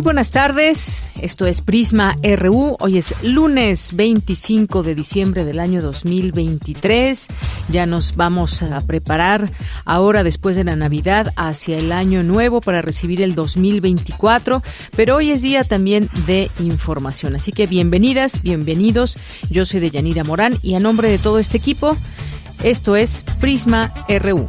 Muy buenas tardes, esto es Prisma RU, hoy es lunes 25 de diciembre del año 2023, ya nos vamos a preparar ahora después de la Navidad hacia el año nuevo para recibir el 2024, pero hoy es día también de información, así que bienvenidas, bienvenidos, yo soy Deyanira Morán y a nombre de todo este equipo, esto es Prisma RU.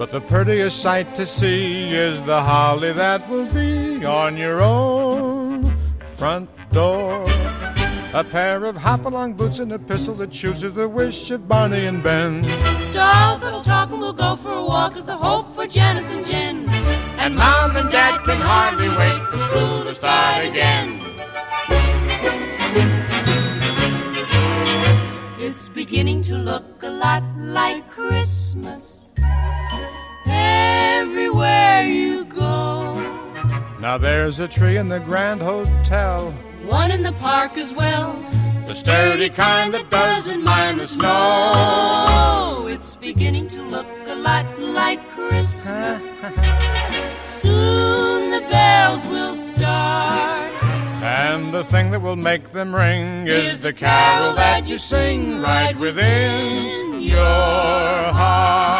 But the prettiest sight to see is the holly that will be on your own front door. A pair of hop-along boots and a pistol that chooses the wish of Barney and Ben. Dolls that'll talk and we'll go for a walk is the hope for Janice and Jen. And Mom and Dad can hardly wait for school to start again. It's beginning to look a lot like Christmas everywhere you go. Now there's a tree in the Grand Hotel, one in the park as well. The sturdy kind that doesn't mind the snow. It's beginning to look a lot like Christmas. Soon the bells will start. And the thing that will make them ring is, is the carol that you sing right within your heart.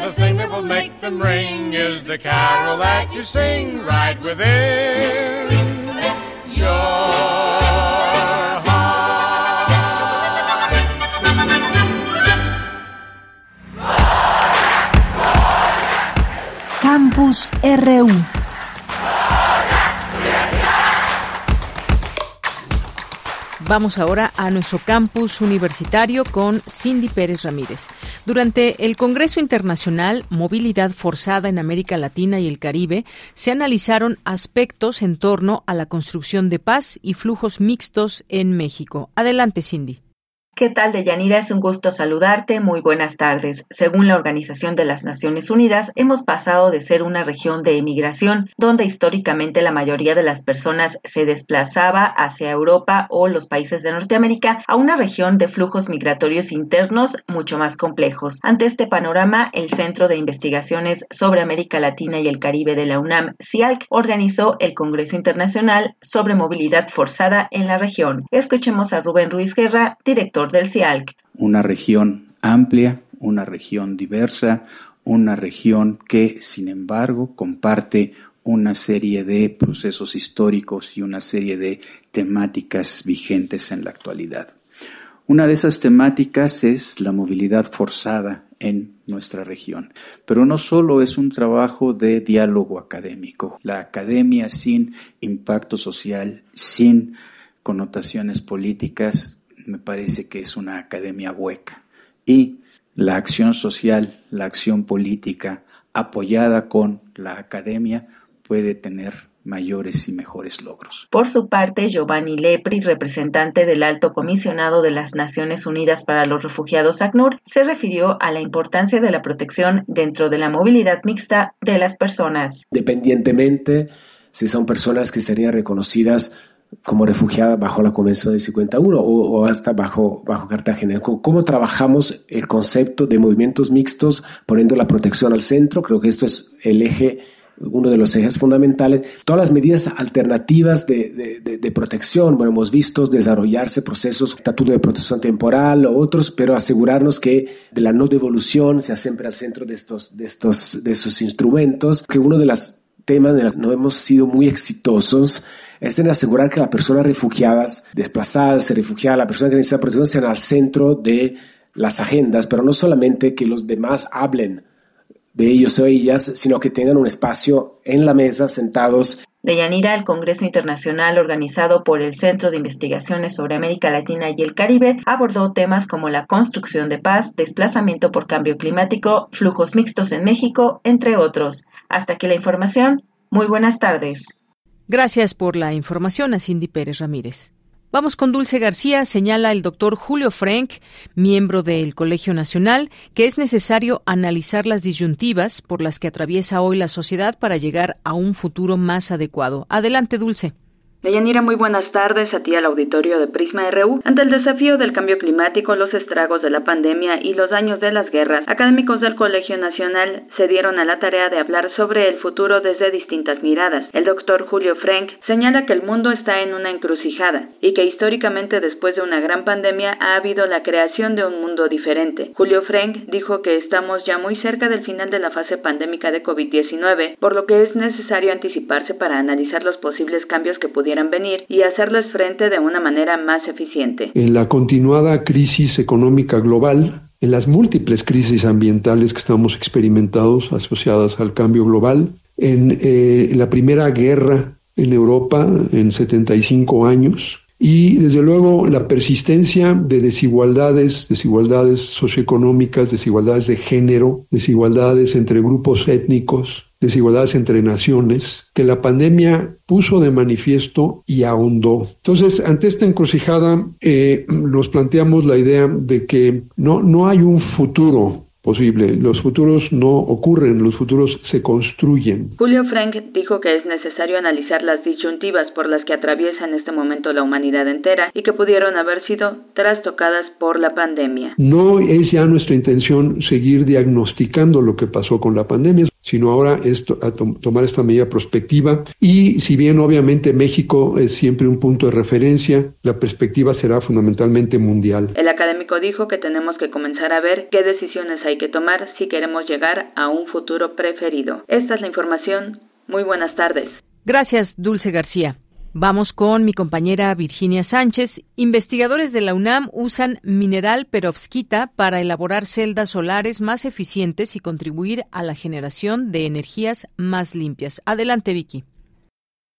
The thing that will make them ring is the carol that you sing right within your heart. Campus RU. Vamos ahora a nuestro campus universitario con Cindy Pérez Ramírez. Durante el Congreso Internacional Movilidad Forzada en América Latina y el Caribe, se analizaron aspectos en torno a la construcción de paz y flujos mixtos en México. Adelante, Cindy. ¿Qué tal, Deyanira? Es un gusto saludarte. Muy buenas tardes. Según la Organización de las Naciones Unidas, hemos pasado de ser una región de emigración, donde históricamente la mayoría de las personas se desplazaba hacia Europa o los países de Norteamérica, a una región de flujos migratorios internos mucho más complejos. Ante este panorama, el Centro de Investigaciones sobre América Latina y el Caribe de la UNAM, CIALC, organizó el Congreso Internacional sobre Movilidad Forzada en la región. Escuchemos a Rubén Ruiz Guerra, director del CIALC. Una región amplia, una región diversa, una región que, sin embargo, comparte una serie de procesos históricos y una serie de temáticas vigentes en la actualidad. Una de esas temáticas es la movilidad forzada en nuestra región. Pero no solo es un trabajo de diálogo académico. La academia sin impacto social, sin connotaciones políticas, me parece que es una academia hueca. Y la acción social, la acción política, apoyada con la academia, puede tener mayores y mejores logros. Por su parte, Giovanni Lepri, representante del Alto Comisionado de las Naciones Unidas para los Refugiados ACNUR, se refirió a la importancia de la protección dentro de la movilidad mixta de las personas. Dependientemente si son personas que serían reconocidas como refugiadas bajo la Convención del 51 o, hasta bajo, bajo Cartagena. ¿Cómo trabajamos el concepto de movimientos mixtos poniendo la protección al centro? Creo que esto es el eje uno de los ejes fundamentales, todas las medidas alternativas de, de, protección. Bueno, hemos visto desarrollarse procesos, estatuto de protección temporal o otros, pero asegurarnos que de la no devolución sea siempre al centro de estos, de estos, de esos instrumentos, que uno de los temas de los que no hemos sido muy exitosos es en asegurar que las personas refugiadas, desplazadas, refugiadas, la persona que necesita protección sean al centro de las agendas, pero no solamente que los demás hablen de ellos o ellas, sino que tengan un espacio en la mesa sentados. De Yanira, el Congreso Internacional organizado por el Centro de Investigaciones sobre América Latina y el Caribe abordó temas como la construcción de paz, desplazamiento por cambio climático, flujos mixtos en México, entre otros. Hasta aquí la información. Muy buenas tardes. Gracias por la información a Cindy Pérez Ramírez. Vamos con Dulce García, señala el doctor Julio Frank, miembro del Colegio Nacional, que es necesario analizar las disyuntivas por las que atraviesa hoy la sociedad para llegar a un futuro más adecuado. Adelante, Dulce. Deyanira, muy buenas tardes a ti al auditorio de Prisma RU. Ante el desafío del cambio climático, los estragos de la pandemia y los daños de las guerras, académicos del Colegio Nacional se dieron a la tarea de hablar sobre el futuro desde distintas miradas. El doctor Julio Frank señala que el mundo está en una encrucijada y que históricamente después de una gran pandemia ha habido la creación de un mundo diferente. Julio Frank dijo que estamos ya muy cerca del final de la fase pandémica de COVID-19, por lo que es necesario anticiparse para analizar los posibles cambios que pudieran y hacerles frente de una manera más eficiente. En la continuada crisis económica global, en las múltiples crisis ambientales que estamos experimentados asociadas al cambio global, en eh, la primera guerra en Europa en 75 años, y desde luego la persistencia de desigualdades, desigualdades socioeconómicas, desigualdades de género, desigualdades entre grupos étnicos, desigualdades entre naciones, que la pandemia puso de manifiesto y ahondó. Entonces, ante esta encrucijada, eh, nos planteamos la idea de que no, no hay un futuro posible. Los futuros no ocurren, los futuros se construyen. Julio Frank dijo que es necesario analizar las disyuntivas por las que atraviesa en este momento la humanidad entera y que pudieron haber sido trastocadas por la pandemia. No es ya nuestra intención seguir diagnosticando lo que pasó con la pandemia, sino ahora es tomar esta medida prospectiva y si bien obviamente México es siempre un punto de referencia, la perspectiva será fundamentalmente mundial. El académico dijo que tenemos que comenzar a ver qué decisiones hay que tomar si queremos llegar a un futuro preferido. Esta es la información. Muy buenas tardes. Gracias, Dulce García. Vamos con mi compañera Virginia Sánchez. Investigadores de la UNAM usan mineral perovskita para elaborar celdas solares más eficientes y contribuir a la generación de energías más limpias. Adelante, Vicky.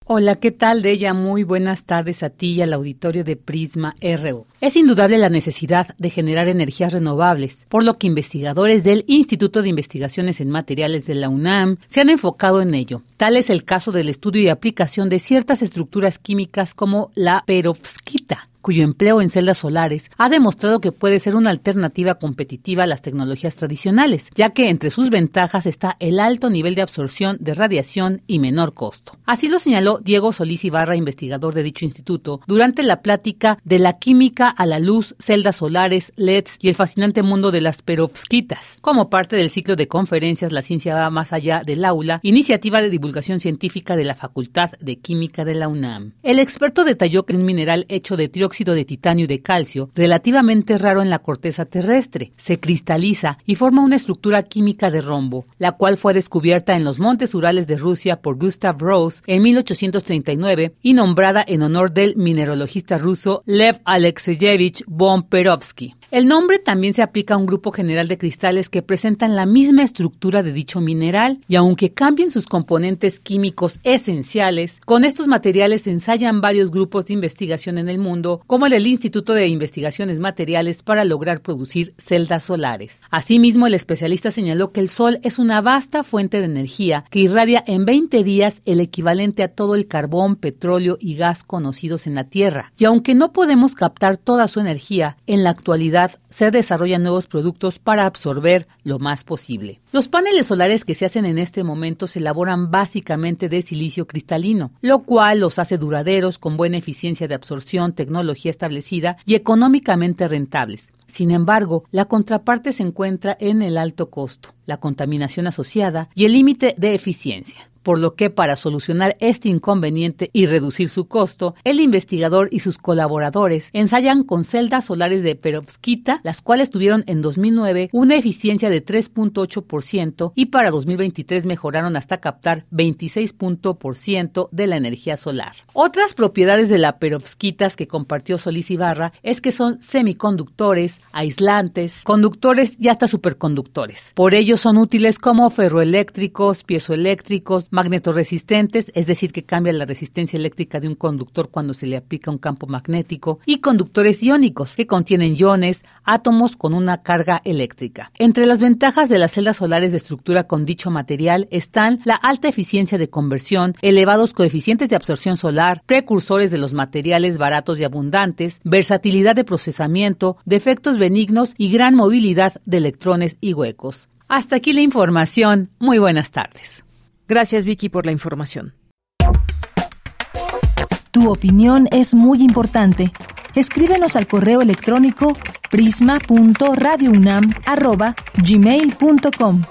Hola, ¿qué tal, de ella? Muy buenas tardes a ti y al auditorio de Prisma RU. Es indudable la necesidad de generar energías renovables, por lo que investigadores del Instituto de Investigaciones en Materiales de la UNAM se han enfocado en ello. Tal es el caso del estudio y aplicación de ciertas estructuras químicas como la perovskita, cuyo empleo en celdas solares ha demostrado que puede ser una alternativa competitiva a las tecnologías tradicionales, ya que entre sus ventajas está el alto nivel de absorción de radiación y menor costo. Así lo señaló Diego Solís Ibarra, investigador de dicho instituto, durante la plática de la química a la luz, celdas solares, LEDs y el fascinante mundo de las perovskitas, como parte del ciclo de conferencias La ciencia va más allá del aula, iniciativa de divulgación científica de la Facultad de Química de la UNAM. El experto detalló que un mineral hecho de trióxido de titanio y de calcio, relativamente raro en la corteza terrestre. Se cristaliza y forma una estructura química de rombo, la cual fue descubierta en los montes Urales de Rusia por Gustav Rose en 1839 y nombrada en honor del mineralogista ruso Lev Alexeyevich von Perovsky. El nombre también se aplica a un grupo general de cristales que presentan la misma estructura de dicho mineral y aunque cambien sus componentes químicos esenciales, con estos materiales se ensayan varios grupos de investigación en el mundo, como el del Instituto de Investigaciones Materiales para lograr producir celdas solares. Asimismo, el especialista señaló que el Sol es una vasta fuente de energía que irradia en 20 días el equivalente a todo el carbón, petróleo y gas conocidos en la Tierra. Y aunque no podemos captar toda su energía, en la actualidad se desarrollan nuevos productos para absorber lo más posible. Los paneles solares que se hacen en este momento se elaboran básicamente de silicio cristalino, lo cual los hace duraderos, con buena eficiencia de absorción, tecnología establecida y económicamente rentables. Sin embargo, la contraparte se encuentra en el alto costo, la contaminación asociada y el límite de eficiencia por lo que para solucionar este inconveniente y reducir su costo, el investigador y sus colaboradores ensayan con celdas solares de perovskita, las cuales tuvieron en 2009 una eficiencia de 3.8% y para 2023 mejoraron hasta captar 26% de la energía solar. Otras propiedades de la perovskitas que compartió Solís Ibarra es que son semiconductores, aislantes, conductores y hasta superconductores. Por ello son útiles como ferroeléctricos, piezoeléctricos, magnetoresistentes, es decir, que cambia la resistencia eléctrica de un conductor cuando se le aplica un campo magnético, y conductores iónicos, que contienen iones, átomos con una carga eléctrica. Entre las ventajas de las celdas solares de estructura con dicho material están la alta eficiencia de conversión, elevados coeficientes de absorción solar, precursores de los materiales baratos y abundantes, versatilidad de procesamiento, defectos benignos y gran movilidad de electrones y huecos. Hasta aquí la información. Muy buenas tardes. Gracias Vicky por la información. Tu opinión es muy importante. Escríbenos al correo electrónico prisma.radiounam@gmail.com.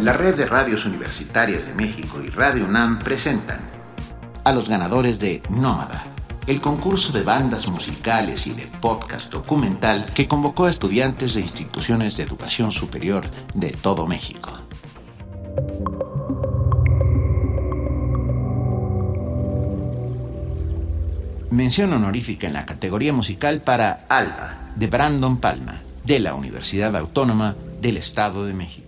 La red de radios universitarias de México y Radio UNAM presentan a los ganadores de Nómada el concurso de bandas musicales y de podcast documental que convocó a estudiantes de instituciones de educación superior de todo México. Mención honorífica en la categoría musical para Alba, de Brandon Palma, de la Universidad Autónoma del Estado de México.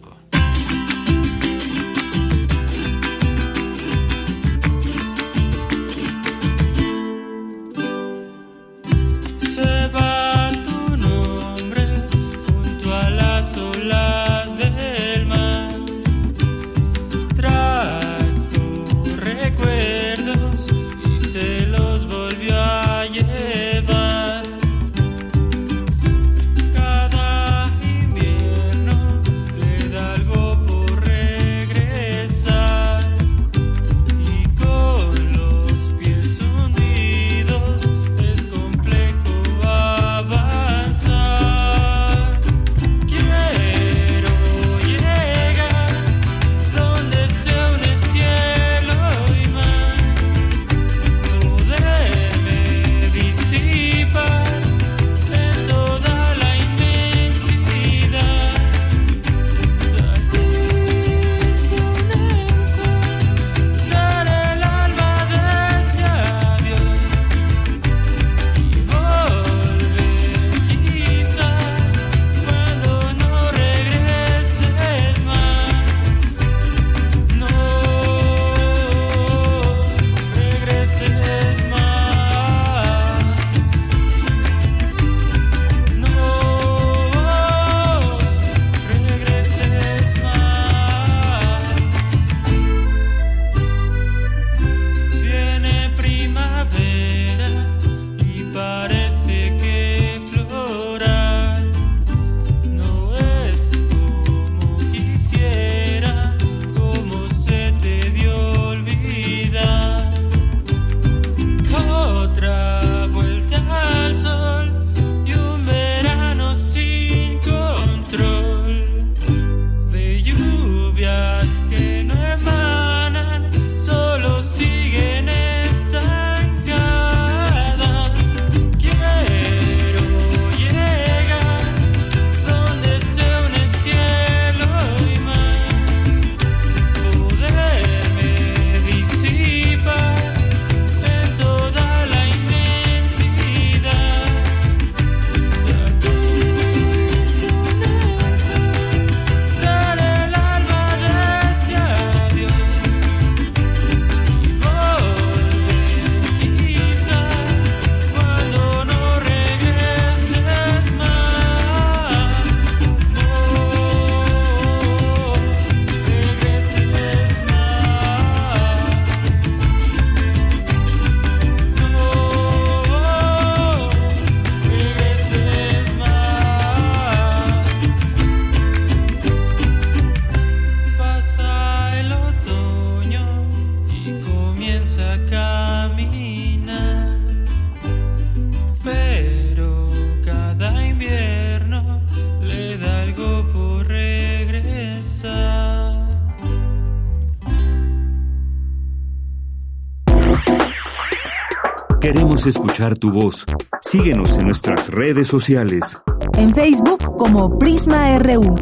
Queremos escuchar tu voz. Síguenos en nuestras redes sociales. En Facebook como Prisma RU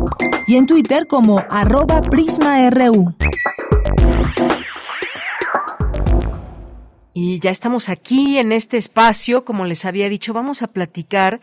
y en Twitter como arroba PrismaRU. Y ya estamos aquí en este espacio, como les había dicho, vamos a platicar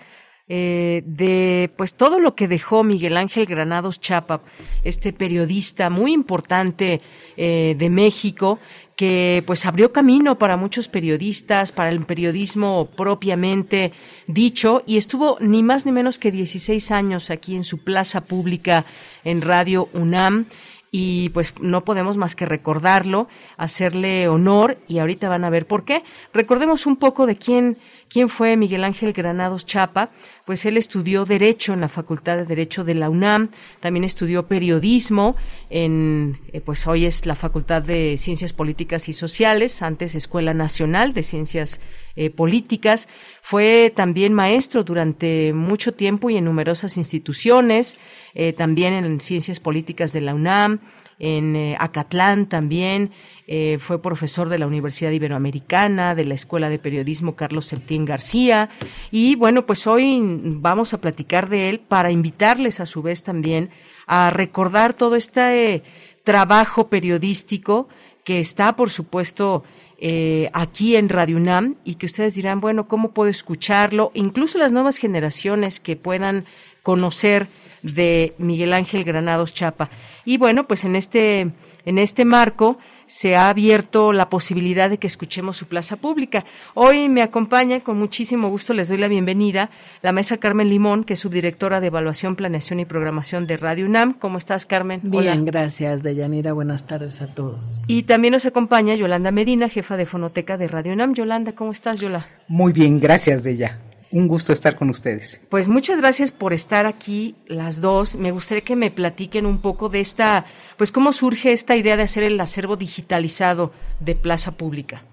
eh, de pues todo lo que dejó Miguel Ángel Granados Chapa, este periodista muy importante eh, de México, que pues abrió camino para muchos periodistas, para el periodismo propiamente dicho, y estuvo ni más ni menos que 16 años aquí en su plaza pública en Radio UNAM y pues no podemos más que recordarlo, hacerle honor y ahorita van a ver por qué. Recordemos un poco de quién, quién fue Miguel Ángel Granados Chapa, pues él estudió Derecho en la Facultad de Derecho de la UNAM, también estudió Periodismo en, eh, pues hoy es la Facultad de Ciencias Políticas y Sociales, antes Escuela Nacional de Ciencias eh, Políticas, fue también maestro durante mucho tiempo y en numerosas instituciones, eh, también en Ciencias Políticas de la UNAM, en Acatlán también, eh, fue profesor de la Universidad Iberoamericana, de la Escuela de Periodismo Carlos Septién García. Y bueno, pues hoy vamos a platicar de él para invitarles a su vez también a recordar todo este trabajo periodístico que está, por supuesto, eh, aquí en Radio UNAM y que ustedes dirán, bueno, ¿cómo puedo escucharlo? Incluso las nuevas generaciones que puedan conocer de Miguel Ángel Granados Chapa. Y bueno, pues en este, en este marco, se ha abierto la posibilidad de que escuchemos su plaza pública. Hoy me acompaña, con muchísimo gusto les doy la bienvenida, la maestra Carmen Limón, que es subdirectora de Evaluación, Planeación y Programación de Radio UNAM. ¿Cómo estás, Carmen? Bien, gracias, Deyanira. Buenas tardes a todos. Y también nos acompaña Yolanda Medina, jefa de Fonoteca de Radio UNAM. Yolanda, ¿cómo estás, Yola? Muy bien, gracias, Deya. Un gusto estar con ustedes. Pues muchas gracias por estar aquí las dos. Me gustaría que me platiquen un poco de esta, pues cómo surge esta idea de hacer el acervo digitalizado de Plaza Pública.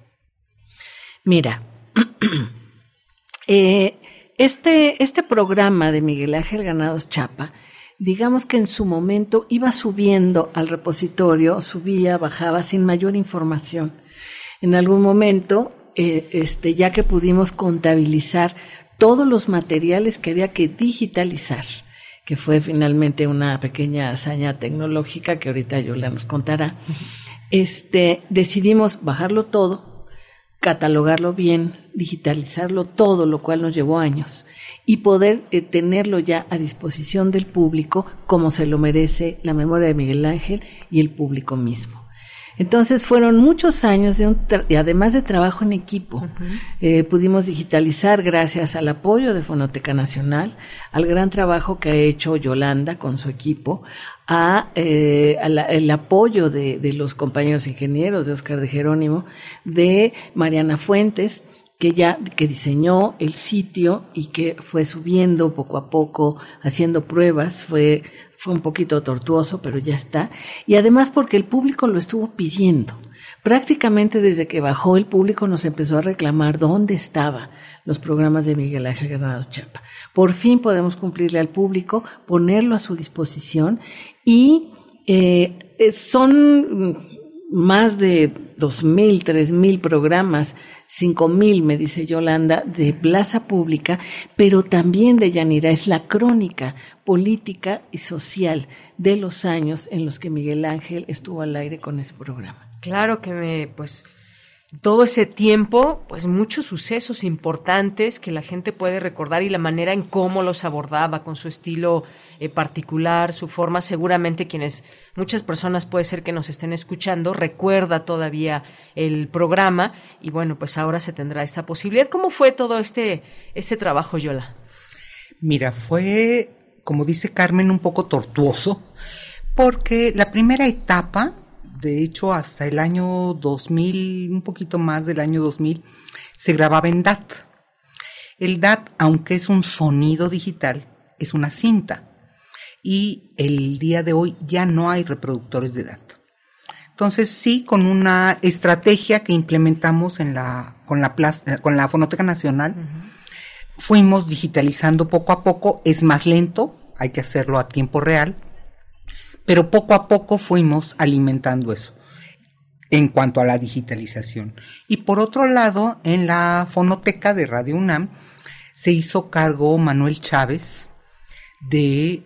Mira, eh, este, este programa de Miguel Ángel Ganados Chapa, digamos que en su momento iba subiendo al repositorio, subía, bajaba sin mayor información. En algún momento, eh, este, ya que pudimos contabilizar todos los materiales que había que digitalizar, que fue finalmente una pequeña hazaña tecnológica que ahorita Yola nos contará. Este, decidimos bajarlo todo, catalogarlo bien, digitalizarlo todo, lo cual nos llevó años, y poder eh, tenerlo ya a disposición del público como se lo merece la memoria de Miguel Ángel y el público mismo. Entonces fueron muchos años de un y además de trabajo en equipo. Eh, pudimos digitalizar gracias al apoyo de Fonoteca Nacional, al gran trabajo que ha hecho Yolanda con su equipo, a, eh, el apoyo de, de, los compañeros ingenieros de Oscar de Jerónimo, de Mariana Fuentes, que ya que diseñó el sitio y que fue subiendo poco a poco, haciendo pruebas, fue fue un poquito tortuoso, pero ya está. Y además porque el público lo estuvo pidiendo. Prácticamente desde que bajó el público nos empezó a reclamar dónde estaban los programas de Miguel Ángel Granados Chapa. Por fin podemos cumplirle al público, ponerlo a su disposición y eh, son más de dos mil, tres mil programas cinco mil, me dice Yolanda, de plaza pública, pero también de Yanira, es la crónica política y social de los años en los que Miguel Ángel estuvo al aire con ese programa. Claro que me, pues, todo ese tiempo, pues muchos sucesos importantes que la gente puede recordar y la manera en cómo los abordaba con su estilo eh, particular, su forma, seguramente quienes, muchas personas puede ser que nos estén escuchando, recuerda todavía el programa y bueno, pues ahora se tendrá esta posibilidad. ¿Cómo fue todo este, este trabajo, Yola? Mira, fue, como dice Carmen, un poco tortuoso, porque la primera etapa de hecho hasta el año 2000, un poquito más del año 2000, se grababa en DAT. El DAT, aunque es un sonido digital, es una cinta. Y el día de hoy ya no hay reproductores de DAT. Entonces sí, con una estrategia que implementamos en la, con, la con la Fonoteca Nacional, fuimos digitalizando poco a poco, es más lento, hay que hacerlo a tiempo real, pero poco a poco fuimos alimentando eso. en cuanto a la digitalización. Y por otro lado, en la fonoteca de Radio UNAM se hizo cargo Manuel Chávez de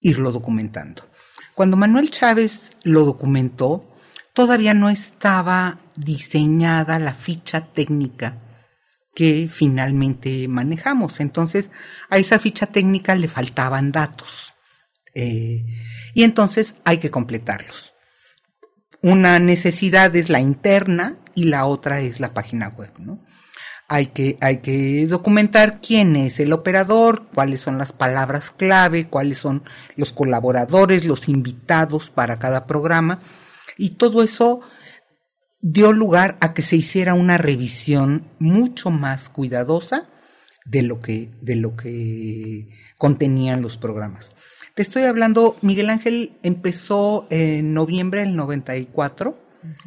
irlo documentando. Cuando Manuel Chávez lo documentó, todavía no estaba diseñada la ficha técnica que finalmente manejamos. Entonces, a esa ficha técnica le faltaban datos. Eh, y entonces hay que completarlos. Una necesidad es la interna y la otra es la página web, ¿no? Hay que, hay que documentar quién es el operador, cuáles son las palabras clave, cuáles son los colaboradores, los invitados para cada programa. Y todo eso dio lugar a que se hiciera una revisión mucho más cuidadosa de lo que, de lo que contenían los programas. Te estoy hablando, Miguel Ángel empezó en noviembre del 94,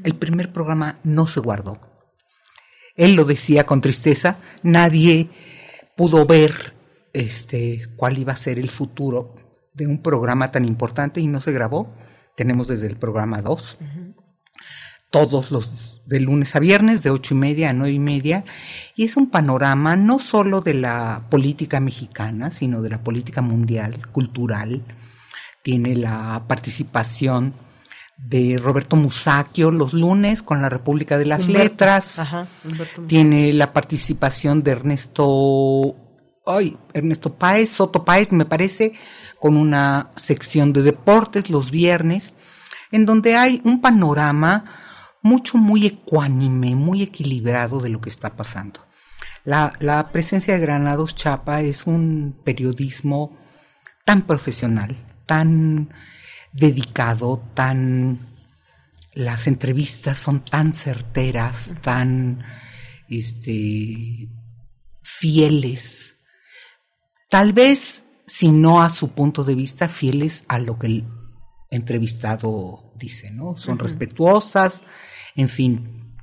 el primer programa no se guardó. Él lo decía con tristeza, nadie pudo ver este, cuál iba a ser el futuro de un programa tan importante y no se grabó. Tenemos desde el programa 2 todos los de lunes a viernes, de ocho y media a nueve y media, y es un panorama no solo de la política mexicana, sino de la política mundial, cultural. Tiene la participación de Roberto Musacchio los lunes con la República de las Letras. Tiene la participación de Ernesto, ay, Ernesto Páez, Soto Páez, me parece, con una sección de deportes los viernes, en donde hay un panorama mucho, muy ecuánime, muy equilibrado de lo que está pasando. La, presencia de Granados Chapa es un periodismo tan profesional, tan dedicado, tan... Las entrevistas son tan certeras, tan este, fieles. Tal vez, si no a su punto de vista, fieles a lo que el entrevistado dice, ¿no? Son respetuosas, en fin.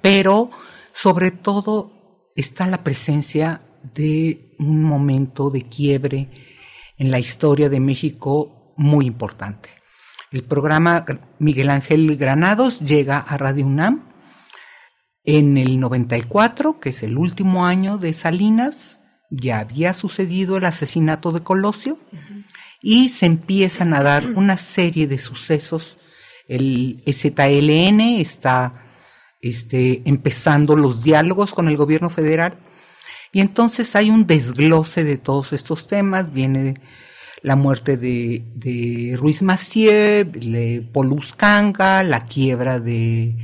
Pero sobre todo está la presencia de un momento de quiebre en la historia de México muy importante. El programa Miguel Ángel Granados llega a Radio UNAM en el 94, que es el último año de Salinas, ya había sucedido el asesinato de Colosio y se empiezan a dar una serie de sucesos el ZLN está este, empezando los diálogos con el gobierno federal. Y entonces hay un desglose de todos estos temas, viene la muerte de, Ruiz Massieu, de Poluscanga, la quiebra de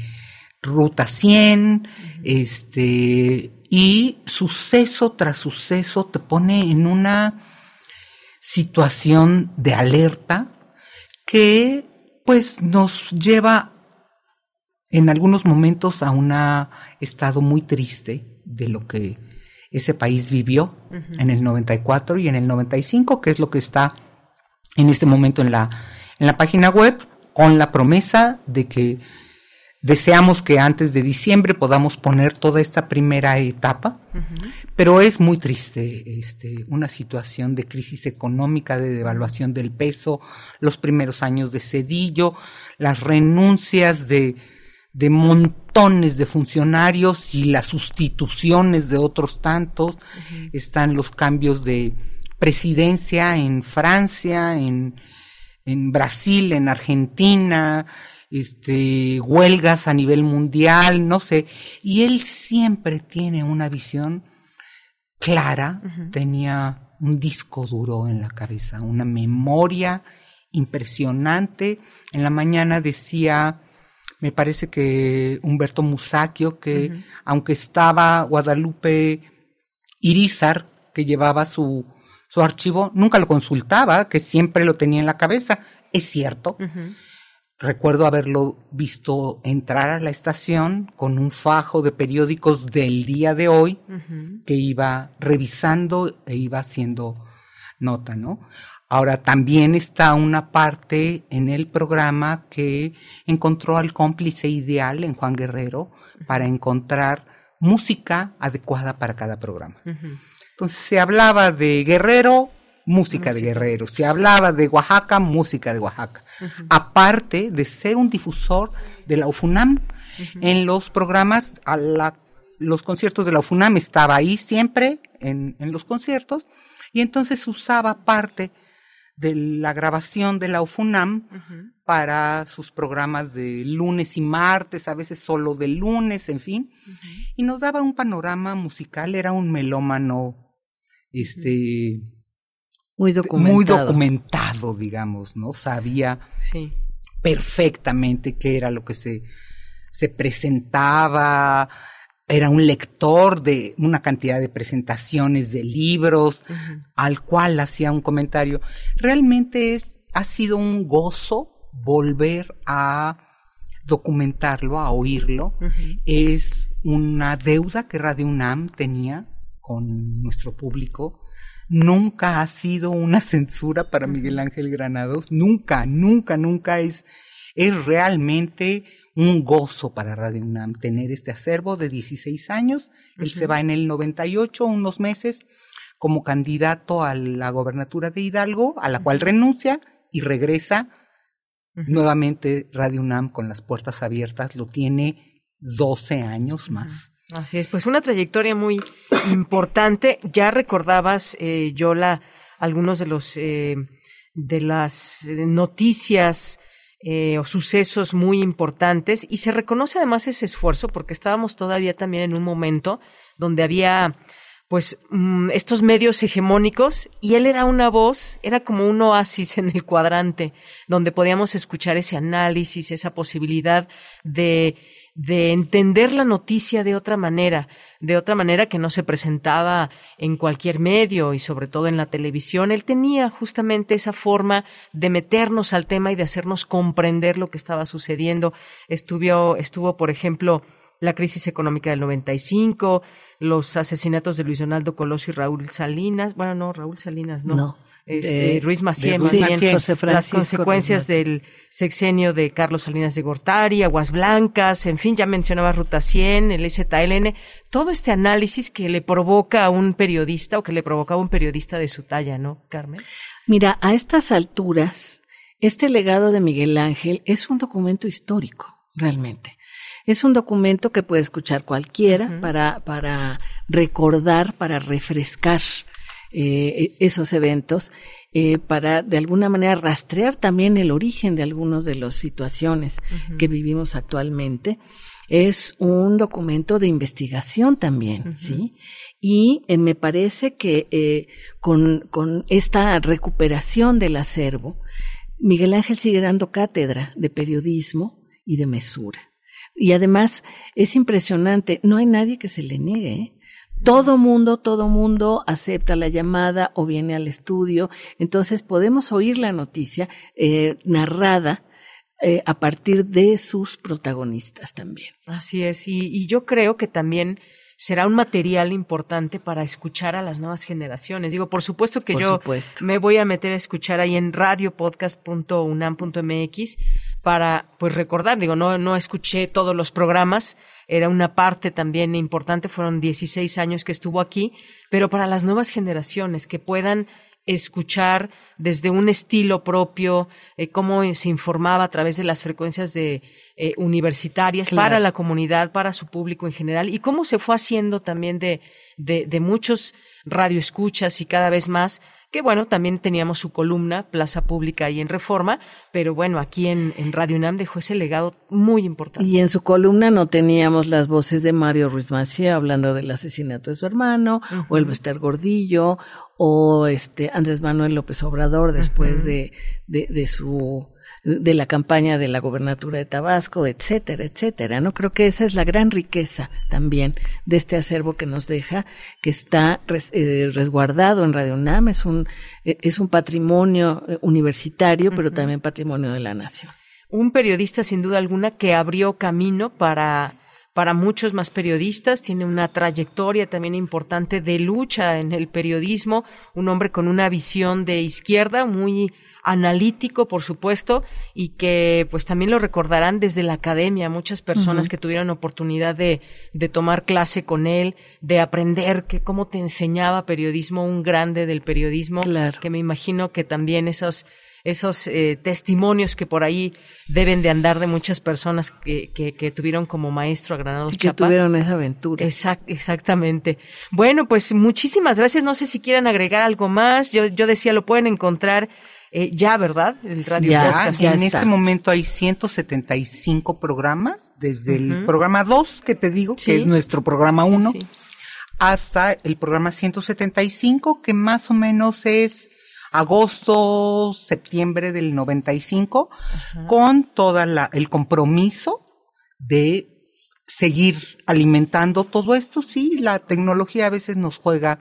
Ruta 100, este, y suceso tras suceso te pone en una situación de alerta que pues nos lleva en algunos momentos a un estado muy triste de lo que ese país vivió en el 94 y en el 95, que es lo que está en este momento en la, en la página web, con la promesa de que deseamos que antes de diciembre podamos poner toda esta primera etapa, pero es muy triste este, una situación de crisis económica, de devaluación del peso, los primeros años de Cedillo, las renuncias de, de montones de funcionarios y las sustituciones de otros tantos. Están los cambios de presidencia en Francia, en, en Brasil, en Argentina, este, huelgas a nivel mundial, no sé. Y él siempre tiene una visión clara, tenía un disco duro en la cabeza, una memoria impresionante. En la mañana decía, me parece que Humberto Musacchio, que aunque estaba Guadalupe Irizar, que llevaba su, su archivo, nunca lo consultaba, que siempre lo tenía en la cabeza. Es cierto. Recuerdo haberlo visto entrar a la estación con un fajo de periódicos del día de hoy que iba revisando e iba haciendo nota, ¿no? Ahora también está una parte en el programa que encontró al cómplice ideal en Juan Guerrero para encontrar música adecuada para cada programa. Entonces se hablaba de Guerrero, música de Guerrero. Si hablaba de Oaxaca, música de Oaxaca. Aparte de ser un difusor de la UFUNAM, en los programas, a la, los conciertos de la UFUNAM estaba ahí siempre, en, en los conciertos, y entonces usaba parte de la grabación de la UFUNAM para sus programas de lunes y martes, a veces solo de lunes, en fin, y nos daba un panorama musical, era un melómano, este, muy documentado, muy documentado digamos, ¿no? Sabía perfectamente qué era lo que se, se presentaba, era un lector de una cantidad de presentaciones de libros, al cual hacía un comentario. Realmente es, ha sido un gozo volver a documentarlo, a oírlo. Es una deuda que Radio UNAM tenía con nuestro público. Nunca ha sido una censura para Miguel Ángel Granados, nunca, nunca, nunca es, es realmente un gozo para Radio UNAM tener este acervo de 16 años. Él se va en el 98, unos meses, como candidato a la gobernatura de Hidalgo, a la cual renuncia y regresa nuevamente Radio UNAM con las puertas abiertas. Lo tiene 12 años más. Así es, pues una trayectoria muy importante. Ya recordabas, eh, Yola, algunos de los eh, de las noticias eh, o sucesos muy importantes y se reconoce además ese esfuerzo porque estábamos todavía también en un momento donde había pues mm, estos medios hegemónicos y él era una voz, era como un oasis en el cuadrante donde podíamos escuchar ese análisis, esa posibilidad de de entender la noticia de otra manera, de otra manera que no se presentaba en cualquier medio y sobre todo en la televisión. Él tenía justamente esa forma de meternos al tema y de hacernos comprender lo que estaba sucediendo. Estuvo, estuvo por ejemplo, la crisis económica del 95, los asesinatos de Luis Donaldo Colosio y Raúl Salinas. Bueno, no, Raúl Salinas, no. no este, Ruiz Macié, las consecuencias del sexenio de Carlos Salinas de Gortari, Aguas Blancas, en fin, ya mencionaba Ruta 100, el ZLN, todo este análisis que le provoca a un periodista o que le provocaba a un periodista de su talla, ¿no, Carmen? Mira, a estas alturas, este legado de Miguel Ángel es un documento histórico, realmente. Es un documento que puede escuchar cualquiera para, para recordar, para refrescar eh, esos eventos eh, para de alguna manera rastrear también el origen de algunas de las situaciones que vivimos actualmente. Es un documento de investigación también, ¿sí? Y eh, me parece que con, con esta recuperación del acervo, Miguel Ángel sigue dando cátedra de periodismo y de mesura. Y además es impresionante, no hay nadie que se le niegue. ¿eh? Todo mundo, todo mundo acepta la llamada o viene al estudio. Entonces podemos oír la noticia eh, narrada eh, a partir de sus protagonistas también. Así es, y, yo creo que también será un material importante para escuchar a las nuevas generaciones. Digo, por supuesto que yo me voy a meter a escuchar ahí en radiopodcast.unam.mx para pues recordar, digo, no, no escuché todos los programas, era una parte también importante, fueron 16 años que estuvo aquí, pero para las nuevas generaciones que puedan escuchar desde un estilo propio, eh, cómo se informaba a través de las frecuencias de eh, universitarias para la comunidad, para su público en general, y cómo se fue haciendo también de, de, de muchos radioescuchas y cada vez más que bueno, también teníamos su columna, Plaza Pública y en Reforma, pero bueno, aquí en, Radio UNAM dejó ese legado muy importante. Y en su columna no teníamos las voces de Mario Ruiz Macía hablando del asesinato de su hermano, o el Bester Gordillo, o este Andrés Manuel López Obrador después de, de, de su de la campaña de la gobernatura de Tabasco, etcétera, etcétera. No creo que esa es la gran riqueza también de este acervo que nos deja, que está eh, resguardado en Radio UNAM, es un, eh, es un patrimonio eh, universitario, pero también patrimonio de la nación. Un periodista sin duda alguna que abrió camino para para muchos más periodistas, tiene una trayectoria también importante de lucha en el periodismo, un hombre con una visión de izquierda muy analítico, por supuesto, y que pues también lo recordarán desde la academia, muchas personas que tuvieron oportunidad de, de tomar clase con él, de aprender que cómo te enseñaba periodismo, un grande del periodismo, que me imagino que también esos esos eh, testimonios que por ahí deben de andar de muchas personas que, que, tuvieron como maestro a Granados y que tuvieron esa aventura. exactamente. Bueno, pues muchísimas gracias. No sé si quieren agregar algo más. Yo, yo decía, lo pueden encontrar eh, ya, ¿verdad? El radio ya, en este momento hay 175 programas, desde el programa 2 que te digo, que es nuestro programa 1, hasta el programa 175, que más o menos es agosto, septiembre del 95, con todo el compromiso de seguir alimentando todo esto. Sí, la tecnología a veces nos juega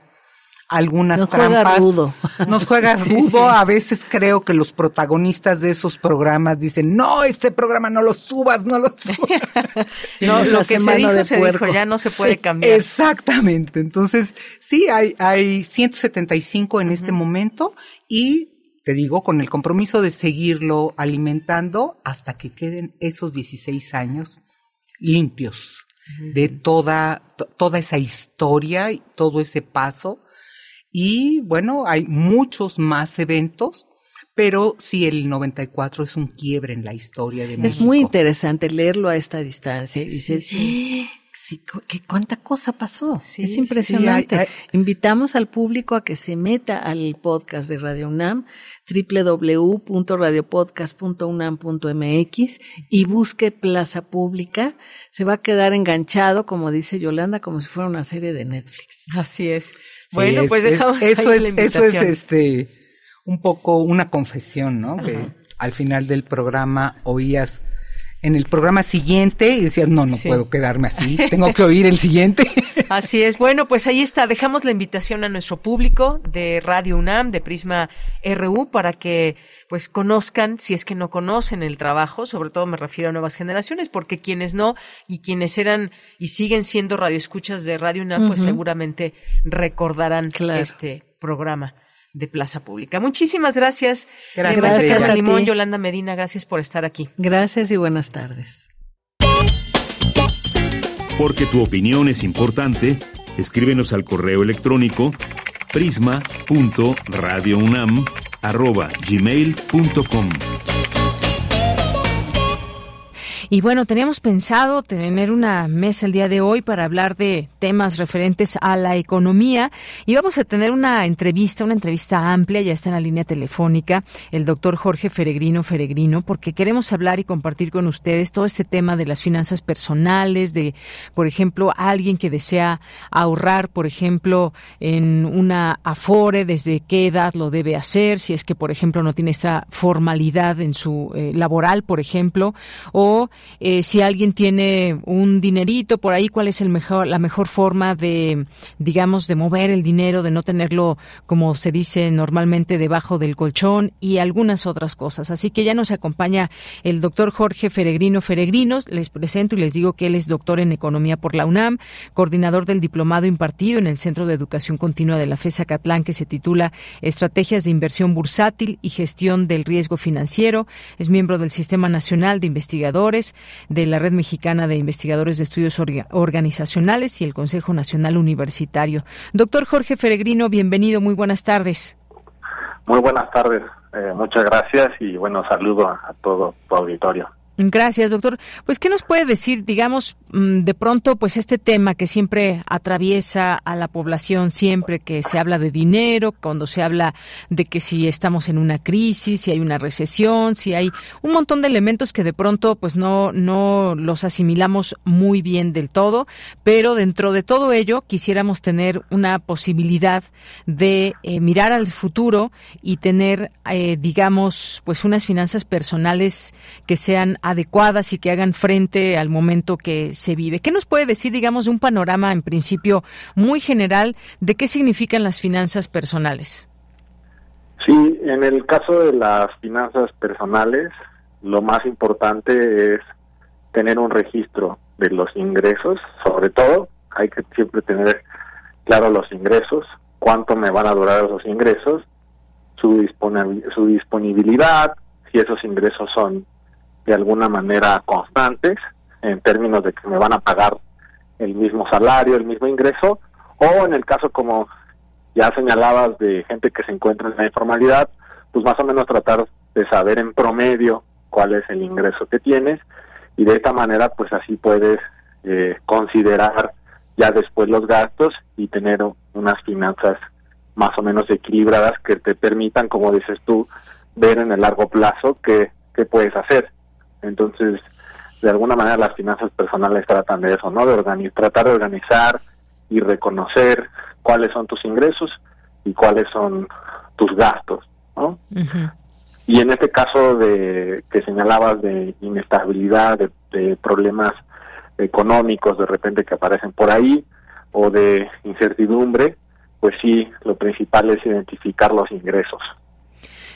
algunas nos trampas. rudo. Nos juega rudo. A veces creo que los protagonistas de esos programas dicen, no, este programa no lo subas, no lo subas. no, lo que se dijo, se dijo, ya no se puede cambiar. Exactamente. Entonces, sí, hay, hay 175 en este momento y te digo, con el compromiso de seguirlo alimentando hasta que queden esos 16 años limpios de toda, toda esa historia y todo ese paso y bueno, hay muchos más eventos, pero sí el 94 es un quiebre en la historia de México. Es muy interesante leerlo a esta distancia y dices, sí, ¿qué, ¿cuánta cosa pasó? es impresionante. Invitamos al público a que se meta al podcast de Radio UNAM, www.radiopodcast.unam.mx y busque Plaza Pública. Se va a quedar enganchado, como dice Yolanda, como si fuera una serie de Netflix. Así es. Bueno, pues dejamos eso es eso es este un poco una confesión, ¿no? Que al final del programa oías en el programa siguiente y decías, no, no puedo quedarme así, tengo que oír el siguiente. Así es. Bueno, pues ahí está. Dejamos la invitación a nuestro público de Radio UNAM, de Prisma RU, para que pues conozcan, si es que no conocen el trabajo, sobre todo me refiero a nuevas generaciones, porque quienes no y quienes eran y siguen siendo radioescuchas de Radio UNAM, pues seguramente recordarán este programa de Plaza Pública. Muchísimas gracias. Gracias, gracias a Limón, Yolanda Medina, gracias por estar aquí. Gracias y buenas tardes. Porque tu opinión es importante, escríbenos al correo electrónico prisma.radiounam@gmail.com. Y bueno, teníamos pensado tener una mesa el día de hoy para hablar de temas referentes a la economía. Y vamos a tener una entrevista, una entrevista amplia, ya está en la línea telefónica, el doctor Jorge Feregrino Feregrino, porque queremos hablar y compartir con ustedes todo este tema de las finanzas personales, de, por ejemplo, alguien que desea ahorrar, por ejemplo, en una afore, desde qué edad lo debe hacer, si es que, por ejemplo, no tiene esta formalidad en su eh, laboral, por ejemplo, o eh, si alguien tiene un dinerito por ahí, cuál es el mejor, la mejor forma de, digamos, de mover el dinero, de no tenerlo, como se dice normalmente, debajo del colchón y algunas otras cosas. Así que ya nos acompaña el doctor Jorge Feregrino Feregrinos. Les presento y les digo que él es doctor en Economía por la UNAM, coordinador del diplomado impartido en el Centro de Educación Continua de la FESA Catlán, que se titula Estrategias de Inversión Bursátil y Gestión del Riesgo Financiero. Es miembro del Sistema Nacional de Investigadores de la Red Mexicana de Investigadores de Estudios Organizacionales y el Consejo Nacional Universitario. Doctor Jorge Feregrino, bienvenido, muy buenas tardes. Muy buenas tardes, eh, muchas gracias y bueno, saludo a todo tu auditorio. Gracias, doctor. Pues, ¿qué nos puede decir, digamos, mm, de pronto, pues este tema que siempre atraviesa a la población, siempre que se habla de dinero, cuando se habla de que si estamos en una crisis, si hay una recesión, si hay un montón de elementos que de pronto, pues no, no los asimilamos muy bien del todo, pero dentro de todo ello quisiéramos tener una posibilidad de eh, mirar al futuro y tener, eh, digamos, pues unas finanzas personales que sean adecuadas y que hagan frente al momento que se vive. ¿Qué nos puede decir, digamos, de un panorama en principio muy general de qué significan las finanzas personales? Sí, en el caso de las finanzas personales, lo más importante es tener un registro de los ingresos, sobre todo hay que siempre tener claro los ingresos, cuánto me van a durar esos ingresos su, disponibilidad, si esos ingresos son de alguna manera constantes, en términos de que me van a pagar el mismo salario, el mismo ingreso, o en el caso como ya señalabas de gente que se encuentra en la informalidad, pues más o menos tratar de saber en promedio cuál es el ingreso que tienes y de esta manera pues así puedes eh, considerar ya después los gastos y tener unas finanzas más o menos equilibradas que te permitan, como dices tú, ver en el largo plazo qué, qué puedes hacer. Entonces, de alguna manera las finanzas personales tratan de eso, ¿no? De tratar de organizar y reconocer cuáles son tus ingresos y cuáles son tus gastos, ¿no? Y en este caso de que señalabas de inestabilidad, de, problemas económicos de repente que aparecen por ahí o de incertidumbre, pues sí, lo principal es identificar los ingresos.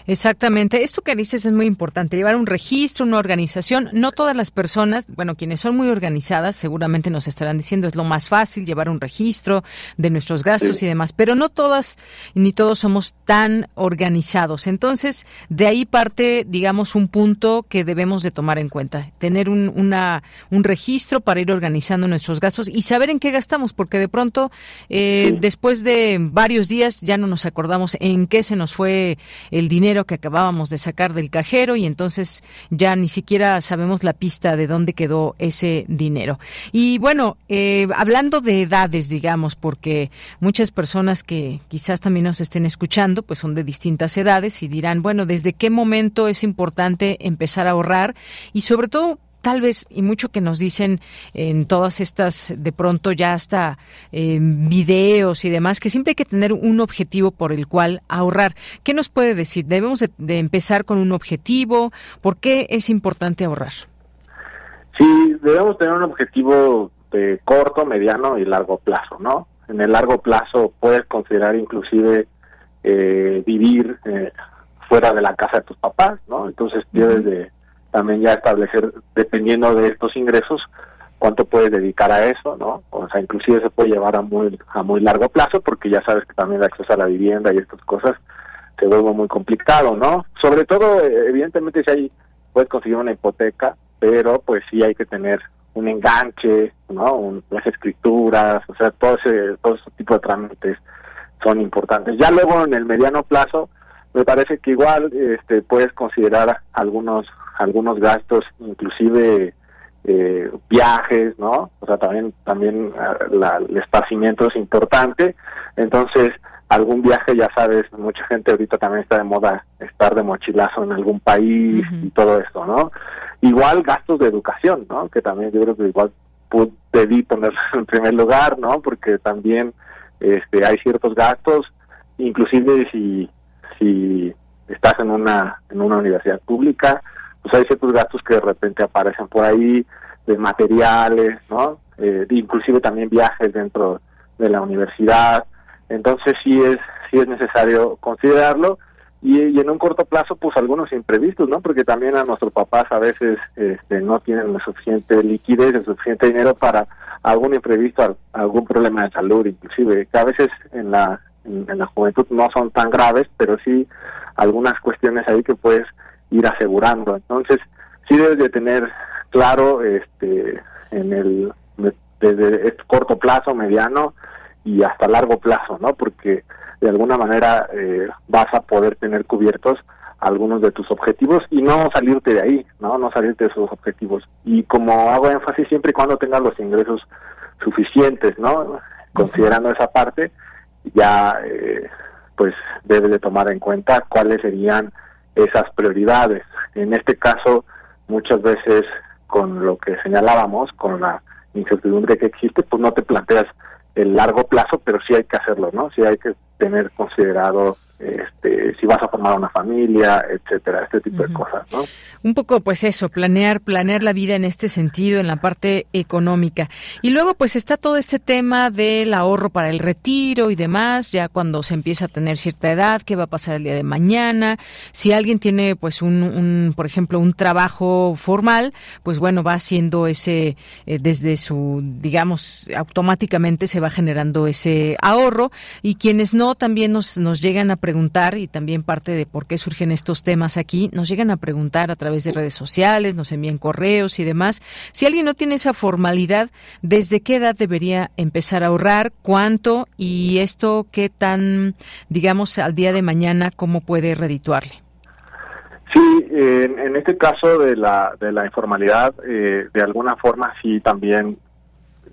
Exactamente. Esto que dices es muy importante, llevar un registro, una organización. No todas las personas, bueno, quienes son muy organizadas seguramente nos estarán diciendo es lo más fácil llevar un registro de nuestros gastos y demás, pero no todas ni todos somos tan organizados. Entonces, de ahí parte, digamos, un punto que debemos de tomar en cuenta, tener un, una, un registro para ir organizando nuestros gastos y saber en qué gastamos, porque de pronto, eh, después de varios días, ya no nos acordamos en qué se nos fue el dinero que acabábamos de sacar del cajero y entonces ya ni siquiera sabemos la pista de dónde quedó ese dinero. Y bueno, eh, hablando de edades, digamos, porque muchas personas que quizás también nos estén escuchando, pues son de distintas edades y dirán, bueno, ¿desde qué momento es importante empezar a ahorrar? Y sobre todo, tal vez, y mucho que nos dicen en todas estas, de pronto ya hasta eh, videos y demás, que siempre hay que tener un objetivo por el cual ahorrar. ¿Qué nos puede decir? ¿Debemos de, empezar con un objetivo? ¿Por qué es importante ahorrar? Sí, debemos tener un objetivo de corto, mediano y largo plazo, ¿no? En el largo plazo puedes considerar inclusive eh, vivir eh, fuera de la casa de tus papás, ¿no? Entonces debes de también ya establecer, dependiendo de estos ingresos, cuánto puedes dedicar a eso, ¿no? O sea, inclusive se puede llevar a muy a muy largo plazo porque ya sabes que también el acceso a la vivienda y estas cosas se vuelve muy complicado, ¿no? Sobre todo, eh, evidentemente, si hay, puedes conseguir una hipoteca, pero pues sí hay que tener un enganche, ¿no? las escrituras, o sea, todo ese, todo ese tipo de trámites son importantes. Ya luego en el mediano plazo, me parece que igual este, puedes considerar algunos algunos gastos, inclusive eh, viajes, ¿no? O sea, también también ah, el esparcimiento es importante. Entonces, algún viaje, ya sabes, mucha gente ahorita también está de moda estar de mochilazo en algún país y todo esto, ¿no? Igual gastos de educación, ¿no? Que también yo creo que igual debí poner en primer lugar, ¿no? Porque también este hay ciertos gastos, inclusive si si estás en una en una universidad pública, pues hay ciertos gastos que de repente aparecen por ahí, de materiales, ¿no? Eh, inclusive también viajes dentro de la universidad. Entonces sí es, sí es necesario considerarlo y, en un corto plazo pues algunos imprevistos, ¿no? Porque también a nuestros papás a veces este, no tienen la suficiente liquidez, el suficiente dinero para algún imprevisto, algún problema de salud, inclusive que a veces en la en la juventud no son tan graves, pero sí algunas cuestiones ahí que puedes ir asegurando. Entonces, sí debes de tener claro este en el desde este corto plazo, mediano y hasta largo plazo, ¿no? Porque de alguna manera eh, vas a poder tener cubiertos algunos de tus objetivos y no salirte de ahí, ¿no? No salirte de esos objetivos. Y como hago énfasis siempre y cuando tengas los ingresos suficientes, ¿no? Considerando esa parte, ya eh, pues debes de tomar en cuenta cuáles serían esas prioridades. En este caso, muchas veces con lo que señalábamos, con la incertidumbre que existe, pues no te planteas el largo plazo, pero sí hay que hacerlo, ¿no? Sí hay que tener considerado este, si vas a formar una familia, etcétera, este tipo de cosas, ¿no? Un poco, pues eso, planear, planear la vida en este sentido, en la parte económica. Y luego, pues está todo este tema del ahorro para el retiro y demás, ya cuando se empieza a tener cierta edad, qué va a pasar el día de mañana. Si alguien tiene, pues, un, un por ejemplo, un trabajo formal, pues bueno, va haciendo ese, eh, desde su, digamos, automáticamente se va generando ese ahorro. Y quienes no no, también nos, nos llegan a preguntar, y también parte de por qué surgen estos temas aquí, nos llegan a preguntar a través de redes sociales, nos envían correos y demás. Si alguien no tiene esa formalidad, ¿desde qué edad debería empezar a ahorrar? ¿Cuánto? Y esto, ¿qué tan, digamos, al día de mañana, cómo puede redituarle? Sí, en, este caso de la, de la informalidad, eh, de alguna forma sí también,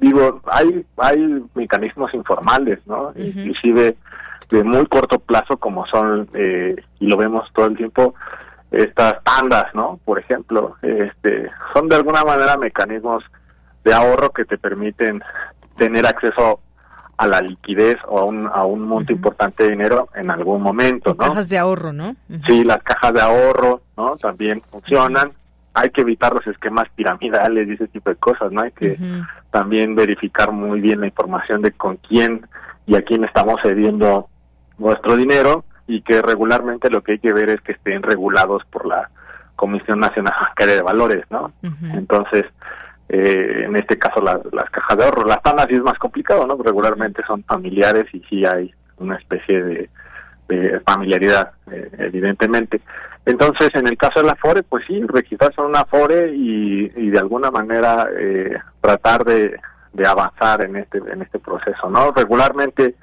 digo, hay, hay mecanismos informales, ¿no? Inclusive de muy corto plazo como son, eh, y lo vemos todo el tiempo, estas tandas, ¿no? Por ejemplo, este, son de alguna manera mecanismos de ahorro que te permiten tener acceso a la liquidez o a un, a un monto importante de dinero en algún momento, ¿no? Cajas de ahorro, ¿no? Sí, las cajas de ahorro, ¿no? También funcionan. Hay que evitar los esquemas piramidales y ese tipo de cosas, ¿no? Hay que también verificar muy bien la información de con quién y a quién estamos cediendo nuestro dinero y que regularmente lo que hay que ver es que estén regulados por la Comisión Nacional Bancaria de Valores, ¿no? Entonces, eh, en este caso las cajas de ahorro. Las tanas sí es más complicado, ¿no? Regularmente son familiares y sí hay una especie de, familiaridad, eh, evidentemente. Entonces, en el caso de la FORE, pues sí, registrarse en una FORE y, y de alguna manera eh, tratar de, de avanzar en este en este proceso, ¿no? Regularmente,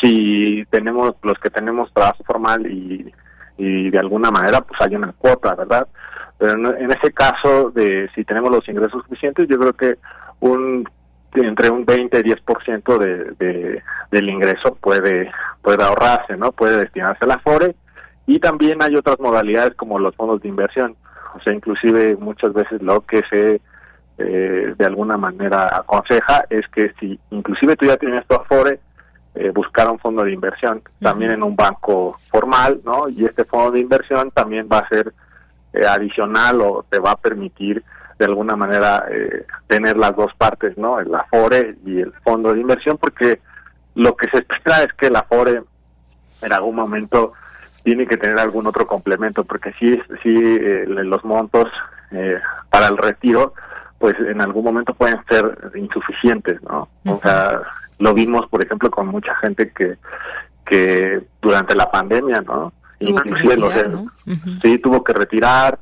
si tenemos los que tenemos trabajo formal y, de alguna manera, pues hay una cuota, ¿verdad? Pero en, ese caso, de si tenemos los ingresos suficientes, yo creo que un entre un 20 y 10% de, de, del ingreso puede, puede ahorrarse, ¿no? Puede destinarse a la FORE. Y también hay otras modalidades como los fondos de inversión. O sea, inclusive muchas veces lo que se eh, de alguna manera aconseja es que si inclusive tú ya tienes tu Afore, eh, buscar un fondo de inversión también en un banco formal, ¿no? Y este fondo de inversión también va a ser eh, adicional o te va a permitir de alguna manera eh, tener las dos partes, ¿no? El Afore y el fondo de inversión, porque lo que se espera es que el Afore en algún momento tiene que tener algún otro complemento, porque si, si eh, los montos para el retiro, pues en algún momento pueden ser insuficientes, ¿no? O sea, lo vimos, por ejemplo, con mucha gente que, que durante la pandemia, ¿no? inclusive los sí tuvo que retirar